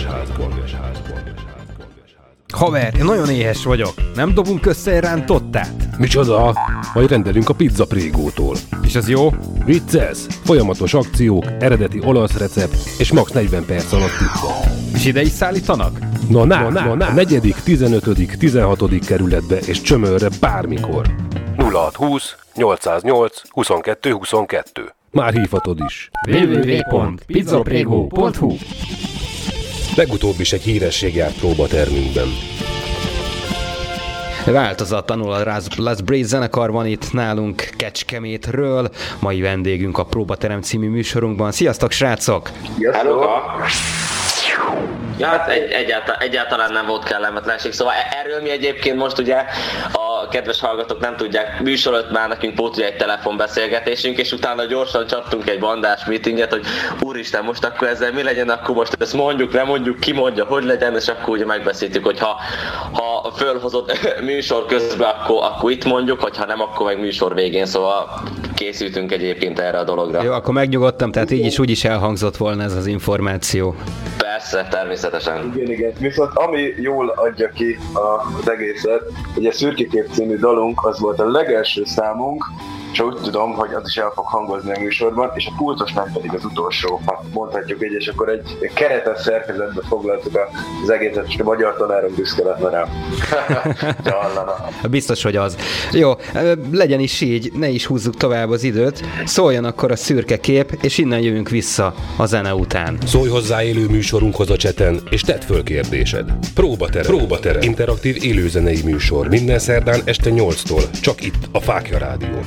Haver, én nagyon éhes vagyok. Nem dobunk össze rántottát? Micsoda? Majd rendelünk a pizza prégótól. És az jó? Vicces! Folyamatos akciók, eredeti olasz recept és max 40 perc alatt pizza. És ide is szállítanak? Na, na, na, na, na. negyedik, 15., 16. kerületbe és csömörre bármikor. 0620 808 22 22. Már hívhatod is. www.pizzaprego.hu Legutóbb is egy híresség járt próbatermünkben. Változatlanul a Las- Las Brace zenekar van itt nálunk Kecskemétről. Mai vendégünk a Próbaterem című műsorunkban. Sziasztok, srácok! Ja, hát egy, egyáltalán, egyáltalán nem volt kellemetlenség. Szóval e- erről mi egyébként most ugye a kedves hallgatók nem tudják, műsor előtt már nekünk volt ugye egy telefonbeszélgetésünk, és utána gyorsan csaptunk egy bandás meetinget, hogy úristen, most akkor ezzel mi legyen, akkor most ezt mondjuk, nem mondjuk, ki mondja, hogy legyen, és akkor ugye megbeszéltük, hogy ha, ha fölhozott műsor közben, akkor, akkor itt mondjuk, hogyha nem, akkor meg műsor végén, szóval készültünk egyébként erre a dologra. Jó, akkor megnyugodtam, tehát így is úgy is elhangzott volna ez az információ. Persze, természetesen. Igen, igen. Viszont ami jól adja ki a- az egészet, hogy a Szürkikép című dalunk az volt a legelső számunk, és úgy tudom, hogy az is el fog hangozni a műsorban, és a pultos nem pedig az utolsó, ha mondhatjuk így, és akkor egy keretes szerkezetbe foglaltuk az egészet, és a magyar tanárom büszke lenne rá. Biztos, hogy az. Jó, legyen is így, ne is húzzuk tovább az időt. Szóljon akkor a szürke kép, és innen jövünk vissza a zene után. Szólj hozzá élő műsorunkhoz a cseten, és tedd föl kérdésed. Próbaterem. Próbaterem. Interaktív élőzenei műsor. Minden szerdán este 8-tól. Csak itt, a Fákja Rádión.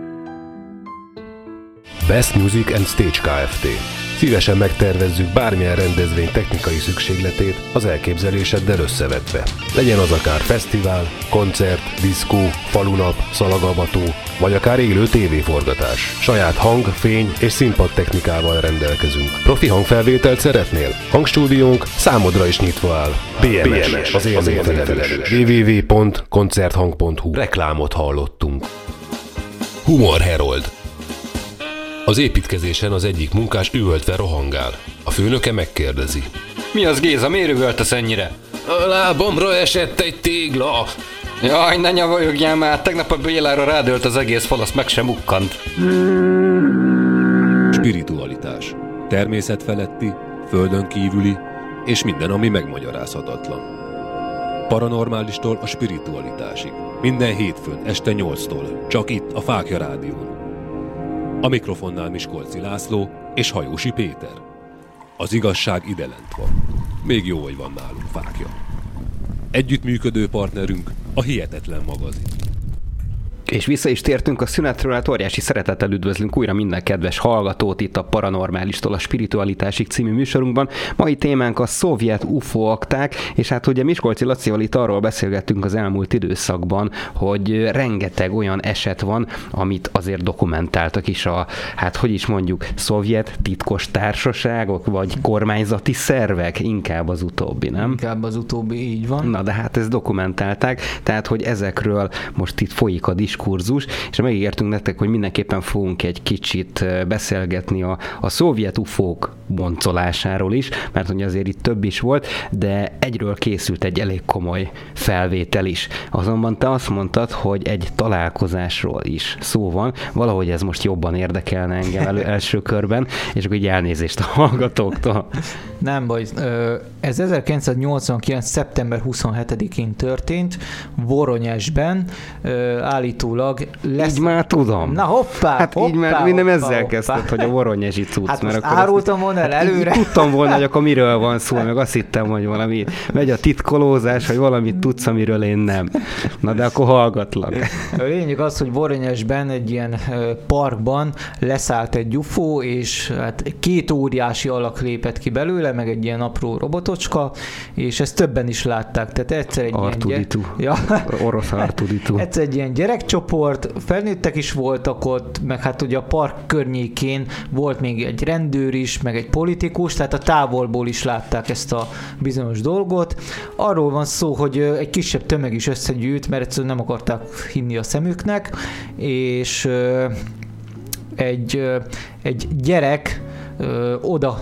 Best Music and Stage Kft. Szívesen megtervezzük bármilyen rendezvény technikai szükségletét az elképzeléseddel összevetve. Legyen az akár fesztivál, koncert, diszkó, falunap, szalagavató, vagy akár élő tévéforgatás. Saját hang, fény és színpad technikával rendelkezünk. Profi hangfelvételt szeretnél? Hangstúdiónk számodra is nyitva áll. BMS, BMS az élményfelelős. www.koncerthang.hu Reklámot hallottunk. Humor Herold az építkezésen az egyik munkás üvöltve rohangál. A főnöke megkérdezi. Mi az Géza, miért üvöltesz ennyire? A lábamra esett egy tégla. Jaj, ne nyavajogjál már, tegnap a Bélára rádölt az egész fal, azt meg sem ukkant. Spiritualitás. Természetfeletti, földön kívüli és minden, ami megmagyarázhatatlan. Paranormálistól a spiritualitásig. Minden hétfőn este 8-tól. Csak itt a Fákja Rádión. A mikrofonnál Miskolci László és Hajósi Péter. Az igazság ide lent van. Még jó, hogy van nálunk fákja. Együttműködő partnerünk a Hihetetlen magazin. És vissza is tértünk a szünetről, hát óriási szeretettel üdvözlünk újra minden kedves hallgatót itt a Paranormálistól a Spiritualitásig című műsorunkban. Mai témánk a szovjet UFO akták, és hát ugye Miskolci Lacival itt arról beszélgettünk az elmúlt időszakban, hogy rengeteg olyan eset van, amit azért dokumentáltak is a, hát hogy is mondjuk, szovjet titkos társaságok, vagy kormányzati szervek, inkább az utóbbi, nem? Inkább az utóbbi így van. Na de hát ezt dokumentálták, tehát hogy ezekről most itt folyik a diskurzus, diskurzus, és megígértünk nektek, hogy mindenképpen fogunk egy kicsit beszélgetni a, a szovjet ufók boncolásáról is, mert hogy azért itt több is volt, de egyről készült egy elég komoly felvétel is. Azonban te azt mondtad, hogy egy találkozásról is szó van, valahogy ez most jobban érdekelne engem elő, első körben, és akkor így elnézést a hallgatóktól. Nem baj, ez 1989. szeptember 27-én történt, Voronyesben, állítólag lesz... Így már tudom. Na hoppá, Hát hoppá, így már mi nem hoppá, ezzel hoppá. kezdted, hogy a voronyesi cucc. Hát mert akkor árultam volna el Hát előre. Tudtam volna, hogy akkor miről van szó, meg azt hittem, hogy valami megy a titkolózás, hogy valamit tudsz, amiről én nem. Na de akkor hallgatlak. A lényeg az, hogy Voronyesben egy ilyen parkban leszállt egy UFO, és hát két óriási alak lépett ki belőle, meg egy ilyen apró robotocska, és ezt többen is látták. Tehát egyszer egy Artuditu. ilyen... Ja, Orosz Artuditu. Egyszer egy ilyen gyerekcsoport, felnőttek is voltak ott, meg hát ugye a park környékén volt még egy rendőr is, meg egy politikus, tehát a távolból is látták ezt a bizonyos dolgot. Arról van szó, hogy egy kisebb tömeg is összegyűlt, mert egyszerűen nem akarták hinni a szemüknek, és egy, egy gyerek oda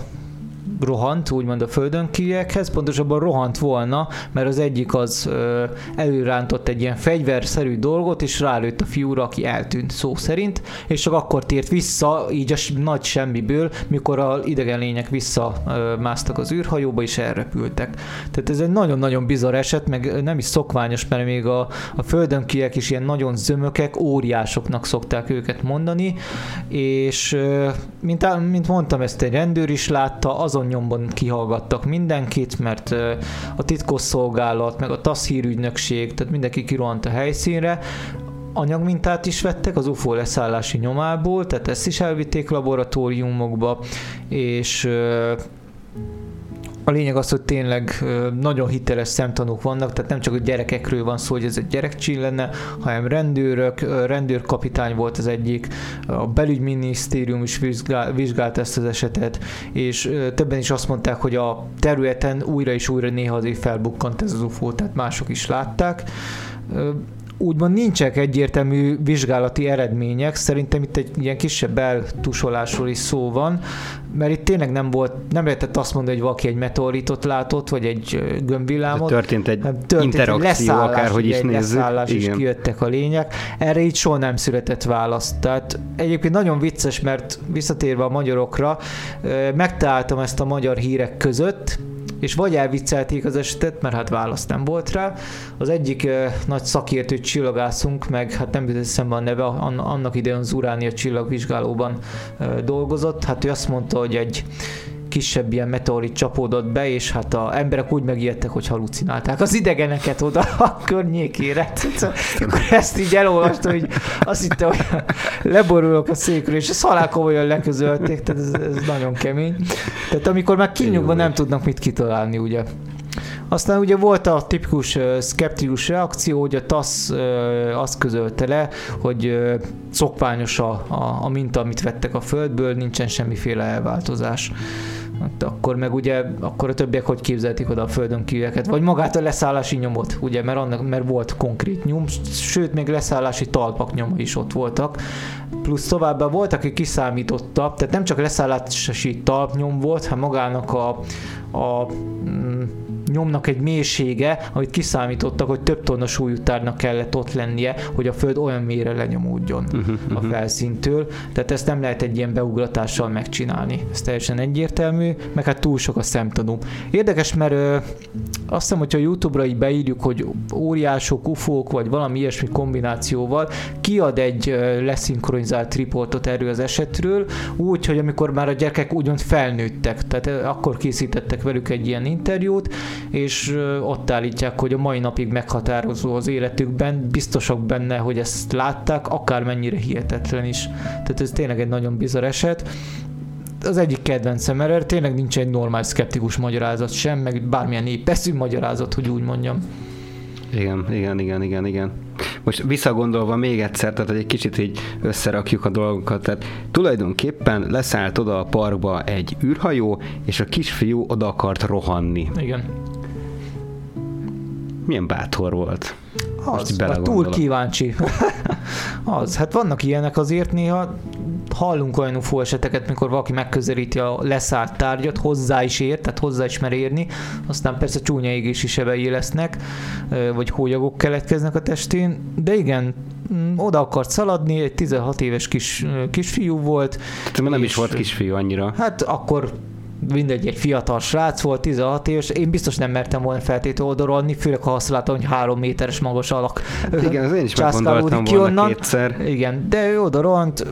rohant, úgymond a földön kívülekhez, pontosabban rohant volna, mert az egyik az ö, előrántott egy ilyen fegyverszerű dolgot, és rálőtt a fiúra, aki eltűnt szó szerint, és csak akkor tért vissza, így a nagy semmiből, mikor a idegen lények visszamásztak az űrhajóba, és elrepültek. Tehát ez egy nagyon-nagyon bizarr eset, meg nem is szokványos, mert még a, a földön kiek is ilyen nagyon zömökek, óriásoknak szokták őket mondani, és mint, mint mondtam, ezt egy rendőr is látta, azon nyomban kihallgattak mindenkit, mert a titkosszolgálat, meg a TASZ hírügynökség, tehát mindenki kirohant a helyszínre, anyagmintát is vettek az UFO leszállási nyomából, tehát ezt is elvitték laboratóriumokba, és a lényeg az, hogy tényleg nagyon hiteles szemtanúk vannak, tehát nem csak a gyerekekről van szó, hogy ez egy gyerekcsin lenne, hanem rendőrök, rendőrkapitány volt az egyik, a belügyminisztérium is vizsgál, vizsgált ezt az esetet, és többen is azt mondták, hogy a területen újra és újra néha azért felbukkant ez az UFO, tehát mások is látták. Úgymond nincsenek egyértelmű vizsgálati eredmények, szerintem itt egy ilyen kisebb eltusolásról is szó van, mert itt tényleg nem volt, nem lehetett azt mondani, hogy valaki egy meteoritot látott, vagy egy gömbvillámot. Történt egy hanem történt egy interakció, leszállás, akárhogy is egy nézzük. leszállás, és Igen. kijöttek a lények. Erre így soha nem született válasz. Tehát egyébként nagyon vicces, mert visszatérve a magyarokra, megtaláltam ezt a magyar hírek között, és vagy elviccelték az esetet, mert hát válasz nem volt rá. Az egyik ö, nagy szakértő csillagászunk, meg hát nem jut eszembe a neve, an- annak idején az Uránia csillagvizsgálóban ö, dolgozott. Hát ő azt mondta, hogy egy kisebb ilyen meteorit csapódott be, és hát a emberek úgy megijedtek, hogy halucinálták az idegeneket oda a környékére. Akkor ezt így elolvastam, hogy azt hittem, hogy leborulok a székről, és ezt halál komolyan leközölték, tehát ez, ez nagyon kemény. Tehát amikor már kinyugva nem tudnak mit kitalálni, ugye. Aztán ugye volt a tipikus szkeptikus reakció, hogy a TASZ azt közölte le, hogy szokványos a, a, a minta, amit vettek a földből, nincsen semmiféle elváltozás. Hát akkor meg ugye, akkor a többiek hogy képzelték oda a földön kívüleket, vagy magát a leszállási nyomot, ugye, mert, annak, mert volt konkrét nyom, sőt, még leszállási talpak nyoma is ott voltak. Plusz továbbá volt, aki kiszámította, tehát nem csak leszállási talpnyom volt, hanem magának a, a mm, nyomnak egy mélysége, amit kiszámítottak, hogy több tonna súlyú tárnak kellett ott lennie, hogy a föld olyan mélyre lenyomódjon Uh-huh, a felszíntől. Tehát ezt nem lehet egy ilyen beugratással megcsinálni. Ez teljesen egyértelmű, meg hát túl sok a szemtanú. Érdekes, mert ö, azt hiszem, hogyha YouTube-ra így beírjuk, hogy óriások, ufók, vagy valami ilyesmi kombinációval, kiad egy ö, leszinkronizált riportot erről az esetről, úgy, hogy amikor már a gyerekek úgymond felnőttek, tehát akkor készítettek velük egy ilyen interjút, és ott állítják, hogy a mai napig meghatározó az életükben, biztosak benne, hogy ezt látták, akármennyire hihetetlen is. Tehát ez tényleg egy nagyon bizarr eset. Az egyik kedvencem, mert tényleg nincs egy normál szkeptikus magyarázat sem, meg bármilyen népeszű magyarázat, hogy úgy mondjam. Igen, igen, igen, igen, igen. Most visszagondolva még egyszer, tehát hogy egy kicsit így összerakjuk a dolgokat, tehát tulajdonképpen leszállt oda a parkba egy űrhajó, és a kisfiú oda akart rohanni. Igen. Milyen bátor volt. Az, túl kíváncsi. az, hát vannak ilyenek azért néha, hallunk olyan UFO eseteket, mikor valaki megközelíti a leszállt tárgyat, hozzá is ér, tehát hozzá is mer érni, aztán persze csúnya égési sebei lesznek, vagy hólyagok keletkeznek a testén, de igen, mm, oda akart szaladni, egy 16 éves kis, kisfiú volt. Tehát nem is volt kisfiú annyira. Hát akkor mindegy, egy fiatal srác volt, 16 éves, én biztos nem mertem volna feltétlenül odorolni, főleg ha azt látom, hogy három méteres magas alak. Igen, az én is meggondoltam ki volna onnan. kétszer. Igen, de ő odorolt,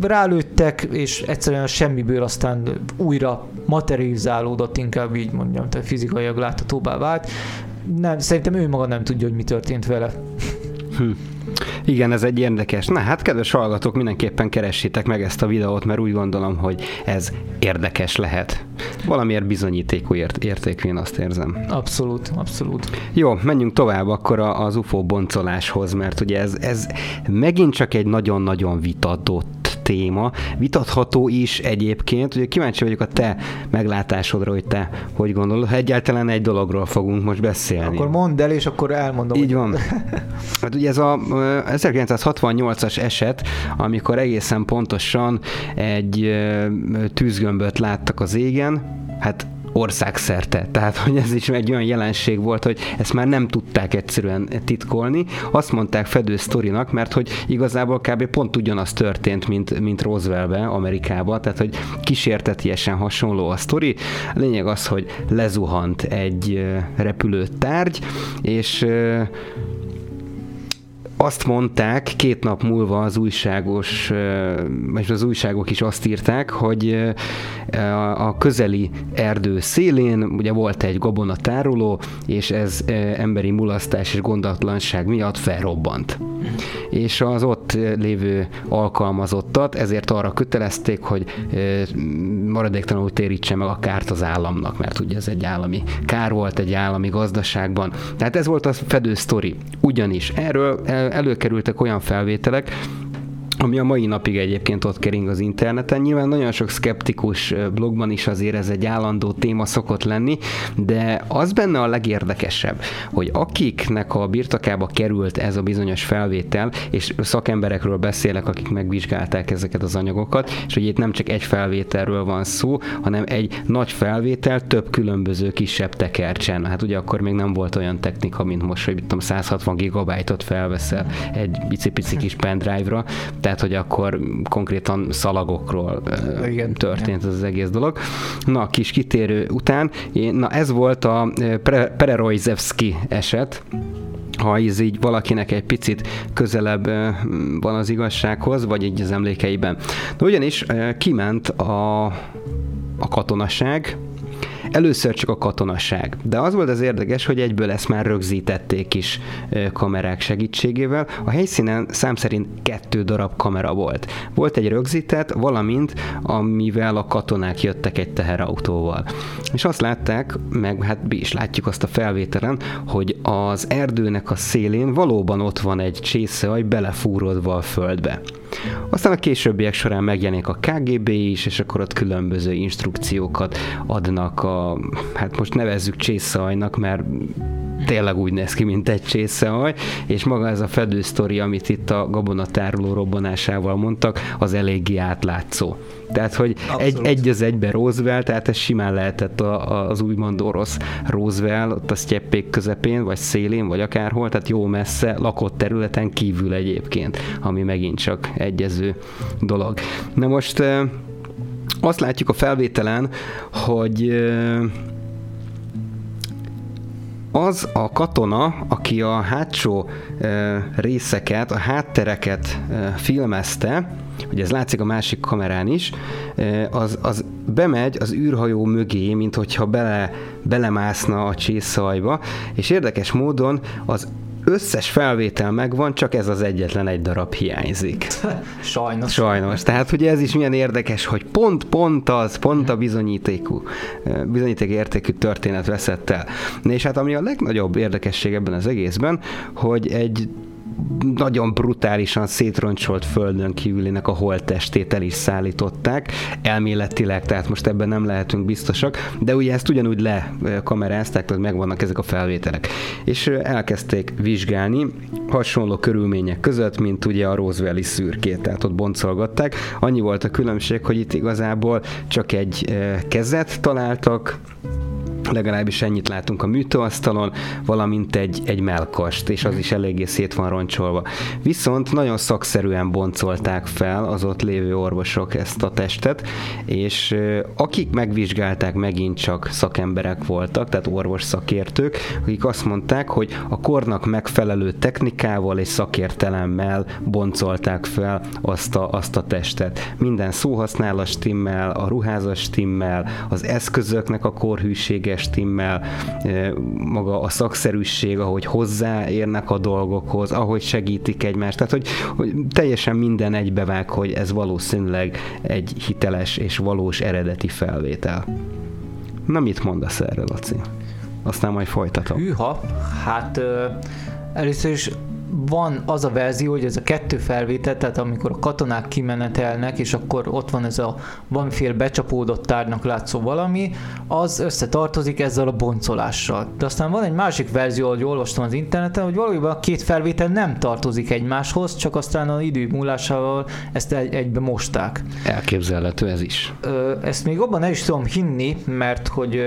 rálőttek, és egyszerűen semmiből aztán újra materializálódott, inkább így mondjam, tehát fizikailag láthatóbbá vált. Nem, szerintem ő maga nem tudja, hogy mi történt vele. Igen, ez egy érdekes. Na hát, kedves hallgatók, mindenképpen keressétek meg ezt a videót, mert úgy gondolom, hogy ez érdekes lehet. Valamiért bizonyítékú ért- értékű, én azt érzem. Abszolút, abszolút. Jó, menjünk tovább akkor az UFO boncoláshoz, mert ugye ez, ez megint csak egy nagyon-nagyon vitatott téma. Vitatható is egyébként. Ugye kíváncsi vagyok a te meglátásodra, hogy te hogy gondolod. Ha egyáltalán egy dologról fogunk most beszélni. Akkor mondd el, és akkor elmondom. Így van. Hát ugye ez a ö, 1968-as eset, amikor egészen pontosan egy tűzgömböt láttak az égen, hát országszerte. Tehát, hogy ez is egy olyan jelenség volt, hogy ezt már nem tudták egyszerűen titkolni. Azt mondták fedő sztorinak, mert hogy igazából kb. pont ugyanaz történt, mint, mint Rooseveltbe, Amerikában, tehát, hogy kísértetiesen hasonló a sztori. A lényeg az, hogy lezuhant egy repülőtárgy, és azt mondták két nap múlva az újságos, vagy az újságok is azt írták, hogy a- közeli erdő szélén ugye volt egy gabonatároló, és ez emberi mulasztás és gondatlanság miatt felrobbant. És az ott lévő alkalmazottat ezért arra kötelezték, hogy maradéktalanul térítse meg a kárt az államnak, mert ugye ez egy állami kár volt egy állami gazdaságban. Tehát ez volt a fedő sztori. Ugyanis erről el- előkerültek olyan felvételek, ami a mai napig egyébként ott kering az interneten. Nyilván nagyon sok skeptikus blogban is azért ez egy állandó téma szokott lenni, de az benne a legérdekesebb, hogy akiknek a birtokába került ez a bizonyos felvétel, és szakemberekről beszélek, akik megvizsgálták ezeket az anyagokat, és hogy itt nem csak egy felvételről van szó, hanem egy nagy felvétel több különböző kisebb tekercsen. Hát ugye akkor még nem volt olyan technika, mint most, hogy tudom, 160 gigabájtot felveszel egy icipici kis pendrive-ra, tehát hogy akkor konkrétan szalagokról Igen. történt ez az egész dolog. Na, kis kitérő után, én, na ez volt a Pre- Pererojzevski eset, ha ez így valakinek egy picit közelebb van az igazsághoz, vagy így az emlékeiben. De ugyanis kiment a, a katonaság, Először csak a katonaság. De az volt az érdekes, hogy egyből ezt már rögzítették is kamerák segítségével. A helyszínen szám szerint kettő darab kamera volt. Volt egy rögzített, valamint amivel a katonák jöttek egy teherautóval. És azt látták, meg hát mi is látjuk azt a felvételen, hogy az erdőnek a szélén valóban ott van egy csészehaj belefúródva a földbe. Aztán a későbbiek során megjelenik a KGB is, és akkor ott különböző instrukciókat adnak a, hát most nevezzük csészehajnak, mert tényleg úgy néz ki, mint egy csészehaj, és maga ez a fedősztori, amit itt a gabonatároló robbanásával mondtak, az eléggé átlátszó. Tehát, hogy egy, Abszolút. egy az egybe Roosevelt, tehát ez simán lehetett a, a, az úgymond orosz Roosevelt, ott a sztyeppék közepén, vagy szélén, vagy akárhol, tehát jó messze, lakott területen kívül egyébként, ami megint csak egyező dolog. Na most azt látjuk a felvételen, hogy az a katona, aki a hátsó részeket, a háttereket filmezte, ugye ez látszik a másik kamerán is, az, az bemegy az űrhajó mögé, mint hogyha bele, belemászna a csészajba, és érdekes módon az összes felvétel megvan, csak ez az egyetlen egy darab hiányzik. Sajnos. Sajnos. Tehát ugye ez is milyen érdekes, hogy pont, pont az, pont a bizonyítékú, bizonyíték értékű történet veszett el. És hát ami a legnagyobb érdekesség ebben az egészben, hogy egy nagyon brutálisan szétroncsolt földön kívülinek a holttestét el is szállították, elméletileg, tehát most ebben nem lehetünk biztosak, de ugye ezt ugyanúgy lekamerázták, tehát megvannak ezek a felvételek. És elkezdték vizsgálni hasonló körülmények között, mint ugye a Roswelli szürkét, tehát ott boncolgatták. Annyi volt a különbség, hogy itt igazából csak egy kezet találtak, legalábbis ennyit látunk a műtőasztalon, valamint egy, egy melkast, és az is eléggé szét van roncsolva. Viszont nagyon szakszerűen boncolták fel az ott lévő orvosok ezt a testet, és akik megvizsgálták, megint csak szakemberek voltak, tehát orvos szakértők, akik azt mondták, hogy a kornak megfelelő technikával és szakértelemmel boncolták fel azt a, azt a testet. Minden szóhasználat stimmel, a ruházas stimmel, az eszközöknek a korhűsége stimmel, maga a szakszerűség, ahogy hozzáérnek a dolgokhoz, ahogy segítik egymást. Tehát, hogy, hogy teljesen minden egybevág, hogy ez valószínűleg egy hiteles és valós eredeti felvétel. Na, mit mondasz erről, Laci? Aztán majd folytatom. Hűha, hát először is van az a verzió, hogy ez a kettő felvétel, tehát amikor a katonák kimenetelnek, és akkor ott van ez a valamiféle becsapódott tárgynak látszó valami, az összetartozik ezzel a boncolással. De aztán van egy másik verzió, hogy olvastam az interneten, hogy valójában a két felvétel nem tartozik egymáshoz, csak aztán a idő múlásával ezt egy, egybe mosták. Elképzelhető ez is. Ezt még abban el is tudom hinni, mert hogy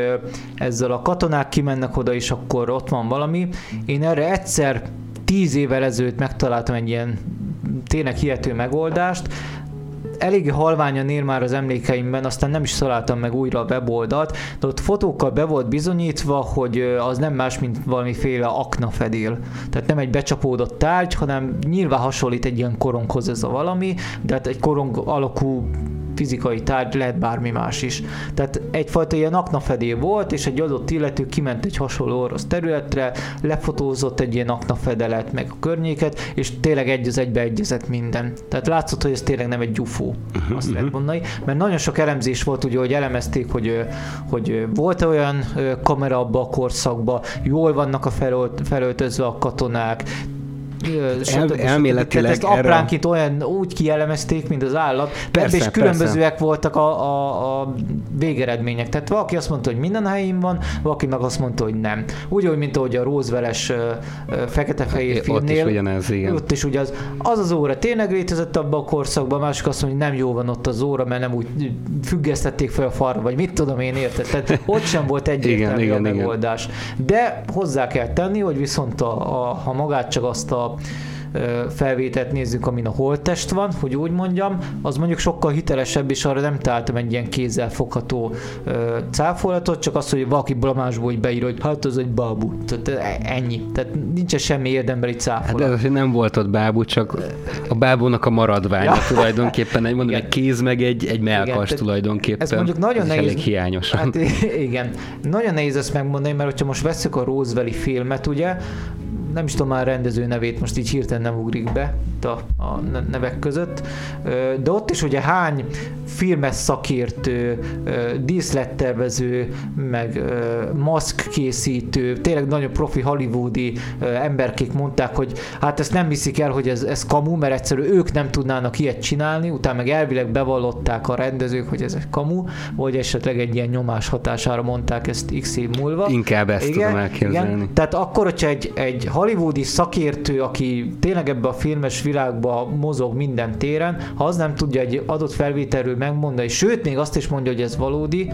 ezzel a katonák kimennek oda, és akkor ott van valami. Én erre egyszer tíz évvel ezelőtt megtaláltam egy ilyen tényleg hihető megoldást, eléggé halványan ér már az emlékeimben, aztán nem is találtam meg újra a weboldalt, de ott fotókkal be volt bizonyítva, hogy az nem más, mint valamiféle aknafedél. Tehát nem egy becsapódott tárgy, hanem nyilván hasonlít egy ilyen koronghoz ez a valami, de hát egy korong alakú fizikai tárgy, lehet bármi más is. Tehát egyfajta ilyen aknafedél volt, és egy adott illető kiment egy hasonló orosz területre, lefotózott egy ilyen aknafedelet, meg a környéket, és tényleg egy az egybe egyezett minden. Tehát látszott, hogy ez tényleg nem egy UFO, uh-huh, azt lehet mondani, mert nagyon sok elemzés volt, ugye, hogy elemezték, hogy, hogy volt olyan kamera abba a korszakban, jól vannak a felölt, felöltözve a katonák, el, elméletileg ezt apránként olyan úgy kielemezték, mint az állat, persze, és különbözőek persze. voltak a, a, a végeredmények. Tehát valaki azt mondta, hogy minden helyén van, valaki meg azt mondta, hogy nem. Úgy, hogy mint ahogy a Rózveles fekete-fehér filmnél. Ott is ugyanez, igen. Ott is ugyanaz. Az az óra tényleg létezett abban a korszakban, másik azt mondja, hogy nem jó van ott az óra, mert nem úgy függesztették fel a falra, vagy mit tudom én érted. Tehát ott sem volt egyértelmű igen, a igen, megoldás. Igen. De hozzá kell tenni, hogy viszont a, a, ha magát csak azt a felvételt nézzük, amin a holttest van, hogy úgy mondjam, az mondjuk sokkal hitelesebb, és arra nem találtam egy ilyen kézzel fogható cáfolatot, csak az, hogy valaki blamásból beír, hogy hát az egy bábú. Tehát e, ennyi. Tehát nincs semmi érdembeli cáfolat. Hát de az, nem volt ott bábú, csak a bábúnak a maradványa ja. tulajdonképpen, egy, mondom, egy kéz meg egy, egy melkas igen, tulajdonképpen. Ez mondjuk nagyon nehéz. Elég hiányos. Hát igen. Nagyon nehéz ezt megmondani, mert hogyha most veszük a Roswelli filmet, ugye, nem is tudom már rendező nevét, most így hirtelen nem ugrik be a, a nevek között, de ott is ugye hány filmes szakértő, díszlettervező, meg maszkkészítő, tényleg nagyon profi hollywoodi emberkék mondták, hogy hát ezt nem viszik el, hogy ez, ez kamu, mert egyszerűen ők nem tudnának ilyet csinálni, utána meg elvileg bevallották a rendezők, hogy ez egy kamu, vagy esetleg egy ilyen nyomás hatására mondták ezt x év múlva. Inkább ezt igen, tudom elképzelni. Igen. Tehát akkor, hogyha egy, egy hollywoodi szakértő, aki tényleg ebbe a filmes világba mozog minden téren, ha az nem tudja egy adott felvételről megmondani, sőt, még azt is mondja, hogy ez valódi,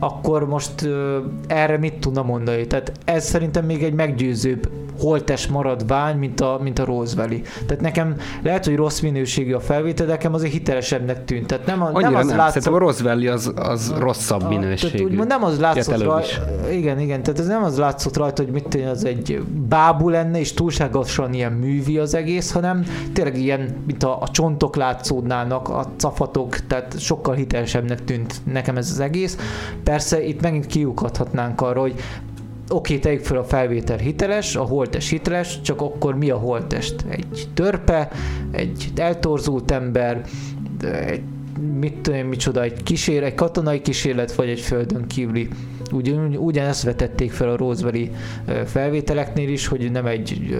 akkor most uh, erre mit tudna mondani? Tehát ez szerintem még egy meggyőzőbb holtes maradvány, mint a, mint a Roswelli. Tehát nekem lehet, hogy rossz minőségű a felvétel, de nekem azért hitelesebbnek tűnt. Tehát nem, a, Annyira nem az nem. Látszott, Szerintem a Roswelli az, az rosszabb a, minőségű. Tehát úgy, nem az látszott rajta, igen, igen, tehát ez nem az látszott rajta, hogy mit az egy bábú lenne, és túlságosan ilyen művi az egész, hanem tényleg ilyen, mint a, a csontok látszódnának, a cafatok, tehát sokkal hitelesebbnek tűnt nekem ez az egész. Persze itt megint kiukadhatnánk arra, hogy oké, okay, tegyük fel a felvétel hiteles, a holtest hiteles, csak akkor mi a holtest? Egy törpe, egy eltorzult ember, egy mit tudom micsoda, egy kísér, egy katonai kísérlet, vagy egy földön kívüli Ugyan, ugyanezt vetették fel a Rosemary felvételeknél is, hogy nem egy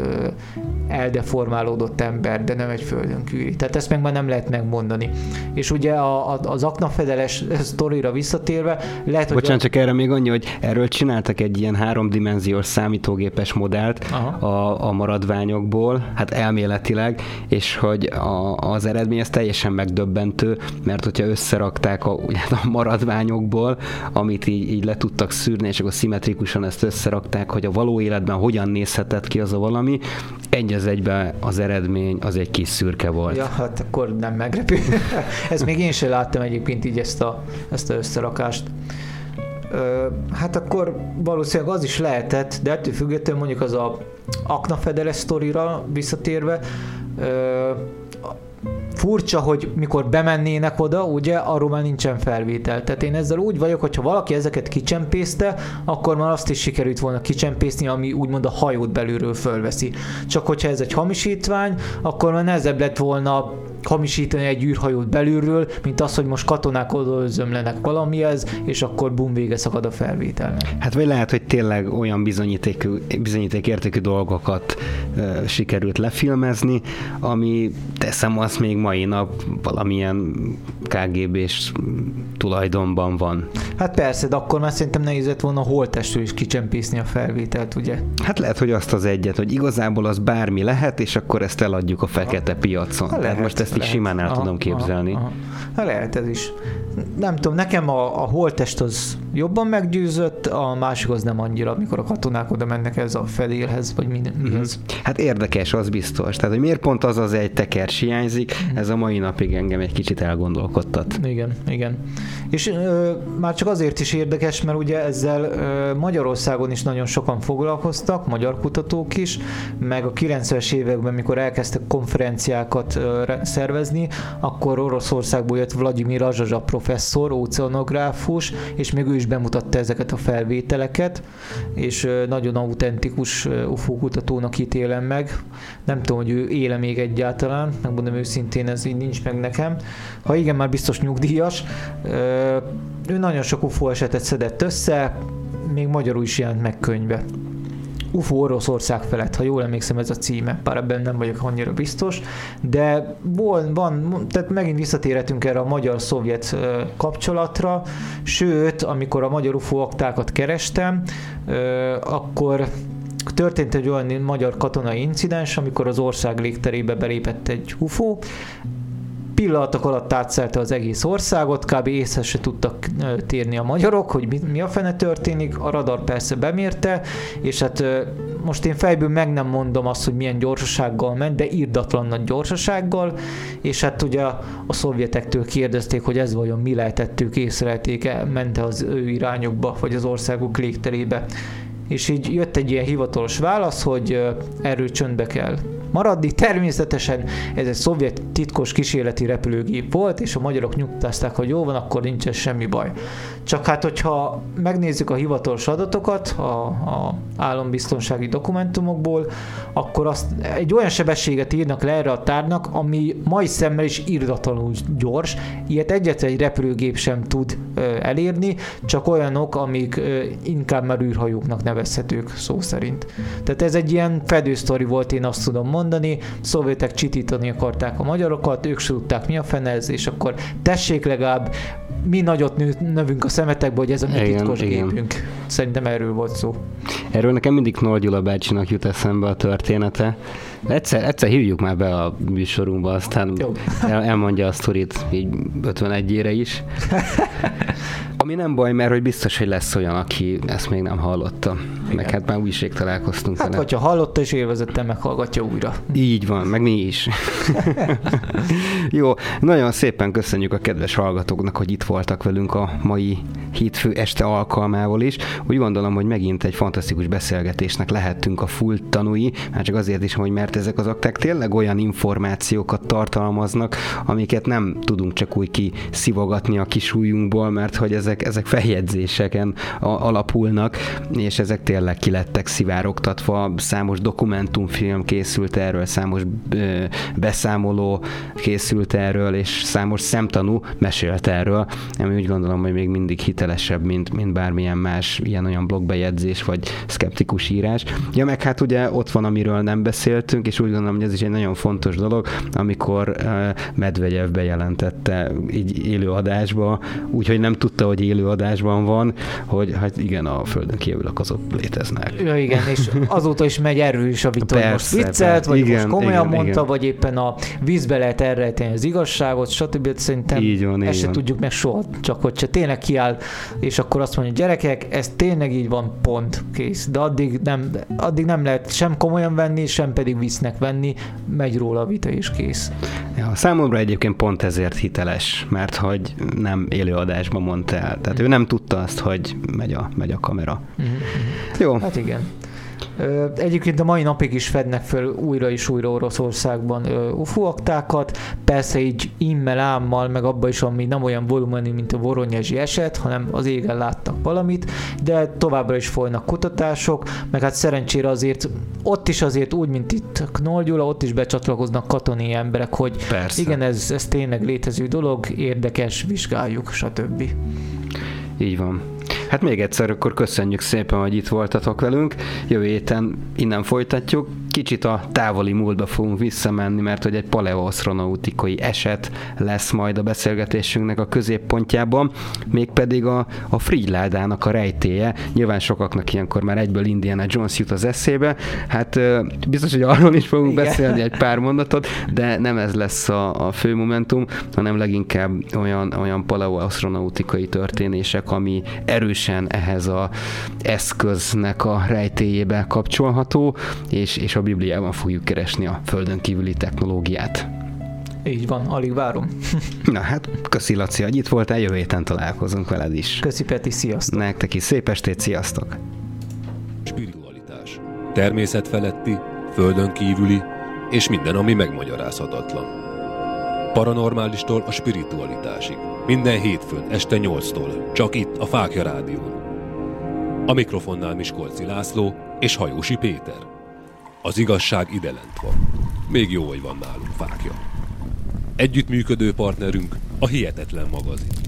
eldeformálódott ember, de nem egy földön kívüli. Tehát ezt meg már nem lehet megmondani. És ugye a, a, az aknafedeles sztorira visszatérve, lehet, hogy... Bocsánat, a... csak erre még annyi, hogy erről csináltak egy ilyen háromdimenziós számítógépes modellt a, a maradványokból, hát elméletileg, és hogy a, az eredmény ez teljesen megdöbbentő, mert hogyha összerakták a, a maradványokból, amit így, így le tudtak szűrni, és akkor szimmetrikusan ezt összerakták, hogy a való életben hogyan nézhetett ki az a valami, egy az egybe az eredmény az egy kis szürke volt. Ja, hát akkor nem meglepő. Ez még én sem láttam egyébként így ezt a, ezt a összerakást. Hát akkor valószínűleg az is lehetett, de ettől függetlenül mondjuk az a aknafedeles sztorira visszatérve, furcsa, hogy mikor bemennének oda, ugye, arról már nincsen felvétel. Tehát én ezzel úgy vagyok, hogyha valaki ezeket kicsempészte, akkor már azt is sikerült volna kicsempészni, ami úgymond a hajót belülről fölveszi. Csak hogyha ez egy hamisítvány, akkor már nehezebb lett volna hamisítani egy űrhajót belülről, mint az, hogy most katonák odaözömlenek valamihez, és akkor bum, vége szakad a felvételnek. Hát vagy lehet, hogy tényleg olyan bizonyíték, bizonyítékértékű dolgokat uh, sikerült lefilmezni, ami teszem azt még mai nap valamilyen KGB-s tulajdonban van. Hát persze, de akkor már szerintem nehéz lett volna holtestről is kicsempészni a felvételt, ugye? Hát lehet, hogy azt az egyet, hogy igazából az bármi lehet, és akkor ezt eladjuk a fekete piacon. Hát lehet, most ezt így lehet. simán el aha, tudom képzelni. Aha, aha. Lehet ez is. Nem tudom, nekem a, a holtest az jobban meggyőzött, a másik az nem annyira, amikor a katonák oda mennek ez a fedélhez, vagy mi, mihez. Mm-hmm. Hát érdekes, az biztos. Tehát, hogy miért pont az az egy teker hiányzik, mm-hmm. ez a mai napig engem egy kicsit elgondolkodtat. Igen, igen. És ö, már csak azért is érdekes, mert ugye ezzel ö, Magyarországon is nagyon sokan foglalkoztak, magyar kutatók is, meg a 90-es években, mikor elkezdtek konferenciákat ö, szervezni, akkor Oroszországból jött Vladimir Azsazsa professzor, oceanográfus, és még ő is bemutatta ezeket a felvételeket, és nagyon autentikus UFO kutatónak ítélem meg. Nem tudom, hogy ő éle még egyáltalán, megmondom őszintén, ez így nincs meg nekem. Ha igen, már biztos nyugdíjas. Ő nagyon sok UFO esetet szedett össze, még magyarul is jelent meg könyve. UFO Oroszország felett, ha jól emlékszem ez a címe, bár ebben nem vagyok annyira biztos, de van, van tehát megint visszatérhetünk erre a magyar-szovjet kapcsolatra, sőt, amikor a magyar UFO aktákat kerestem, akkor történt egy olyan magyar katonai incidens, amikor az ország légterébe belépett egy UFO, pillanatok alatt átszelte az egész országot, kb. észre se tudtak térni a magyarok, hogy mi, mi a fene történik, a radar persze bemérte, és hát most én fejből meg nem mondom azt, hogy milyen gyorsasággal ment, de írdatlan nagy gyorsasággal, és hát ugye a, szovjetektől kérdezték, hogy ez vajon mi lehetettük, észrelték-e, mente az ő irányukba, vagy az országuk légterébe. És így jött egy ilyen hivatalos válasz, hogy erről csöndbe kell maradni. Természetesen ez egy szovjet titkos kísérleti repülőgép volt, és a magyarok nyugtázták, hogy jó van, akkor nincsen semmi baj. Csak hát, hogyha megnézzük a hivatalos adatokat a, a állambiztonsági dokumentumokból, akkor azt egy olyan sebességet írnak le erre a tárnak, ami mai szemmel is írdatlanul gyors. Ilyet egyetlen egy repülőgép sem tud elérni, csak olyanok, amik inkább már űrhajóknak nevezhetők szó szerint. Tehát ez egy ilyen fedősztori volt, én azt tudom mondani, szovjetek csitítani akarták a magyarokat, ők se tudták mi a fenez, és akkor tessék legalább mi nagyot növünk a szemetekbe, hogy ez a mi igen, titkos igen. gépünk. Szerintem erről volt szó. Erről nekem mindig Knoll Gyula bácsinak jut eszembe a története. Egyszer, egyszer hívjuk már be a műsorunkba, aztán el, elmondja a sztorit így 51-ére is. Ami nem baj, mert hogy biztos, hogy lesz olyan, aki ezt még nem hallotta. Igen. Meg hát már újség találkoztunk hát, vele. hogyha hallotta és élvezette, meghallgatja újra. Így van, meg mi is. Jó, nagyon szépen köszönjük a kedves hallgatóknak, hogy itt voltak velünk a mai hétfő este alkalmával is. Úgy gondolom, hogy megint egy fantasztikus beszélgetésnek lehettünk a full tanúi, már csak azért is, hogy mert ezek az akták tényleg olyan információkat tartalmaznak, amiket nem tudunk csak úgy kiszivogatni a kisújunkból, mert hogy ezek, ezek feljegyzéseken alapulnak, és ezek tényleg kilettek szivárogtatva, számos dokumentumfilm készült erről, számos ö, beszámoló készült erről, és számos szemtanú mesélt erről, ami úgy gondolom, hogy még mindig hitel hitelesebb, mint, mint bármilyen más ilyen-olyan blogbejegyzés, vagy szkeptikus írás. Ja, meg hát ugye ott van, amiről nem beszéltünk, és úgy gondolom, hogy ez is egy nagyon fontos dolog, amikor uh, Medvegyev bejelentette így élő adásba, úgyhogy nem tudta, hogy élő adásban van, hogy hát igen, a Földön kívülök azok léteznek. Ja, igen, és azóta is megy erről is a vita, hogy most viccelt, vagy igen, most komolyan igen, mondta, igen. vagy éppen a vízbe lehet elrejteni az igazságot, stb. Szerintem így van, ezt se tudjuk meg soha, csak hogyha tényleg kiáll, és akkor azt mondja, gyerekek, ez tényleg így van, pont, kész. De addig nem, addig nem lehet sem komolyan venni, sem pedig visznek venni, megy róla a vita és kész. Ja, számomra egyébként pont ezért hiteles, mert hogy nem élőadásban mondta el. Tehát mm. ő nem tudta azt, hogy megy a, megy a kamera. Mm-hmm. Jó. Hát igen. Egyébként a mai napig is fednek fel újra és újra Oroszországban UFO aktákat, persze így immel ámmal, meg abban is, ami nem olyan volumenű, mint a voronyezsi eset, hanem az égen láttak valamit, de továbbra is folynak kutatások, meg hát szerencsére azért ott is azért úgy, mint itt Knoll Gyula, ott is becsatlakoznak katonai emberek, hogy persze. igen, ez, ez tényleg létező dolog, érdekes, vizsgáljuk, stb. Így van. Hát még egyszer akkor köszönjük szépen, hogy itt voltatok velünk. Jövő héten innen folytatjuk kicsit a távoli múltba fogunk visszamenni, mert hogy egy paleoasztronautikai eset lesz majd a beszélgetésünknek a középpontjában, mégpedig a, a Frigyládának a rejtéje. Nyilván sokaknak ilyenkor már egyből Indiana Jones jut az eszébe. Hát biztos, hogy arról is fogunk Igen. beszélni egy pár mondatot, de nem ez lesz a, a fő momentum, hanem leginkább olyan, olyan paleoasztronautikai történések, ami erősen ehhez a eszköznek a rejtéjébe kapcsolható, és, és a Bibliában fogjuk keresni a földön kívüli technológiát. Így van, alig várom. Na hát, köszi Laci, hogy itt voltál, jövő héten találkozunk veled is. Köszi Peti, sziasztok. Nektek is szép estét, sziasztok. Spiritualitás. Természet feletti, földön kívüli, és minden, ami megmagyarázhatatlan. Paranormálistól a spiritualitásig. Minden hétfőn este 8-tól, csak itt a Fákja Rádión. A mikrofonnál Miskolci László és Hajósi Péter. Az igazság ide lent van. Még jó, hogy van nálunk fákja. Együttműködő partnerünk a Hihetetlen magazin.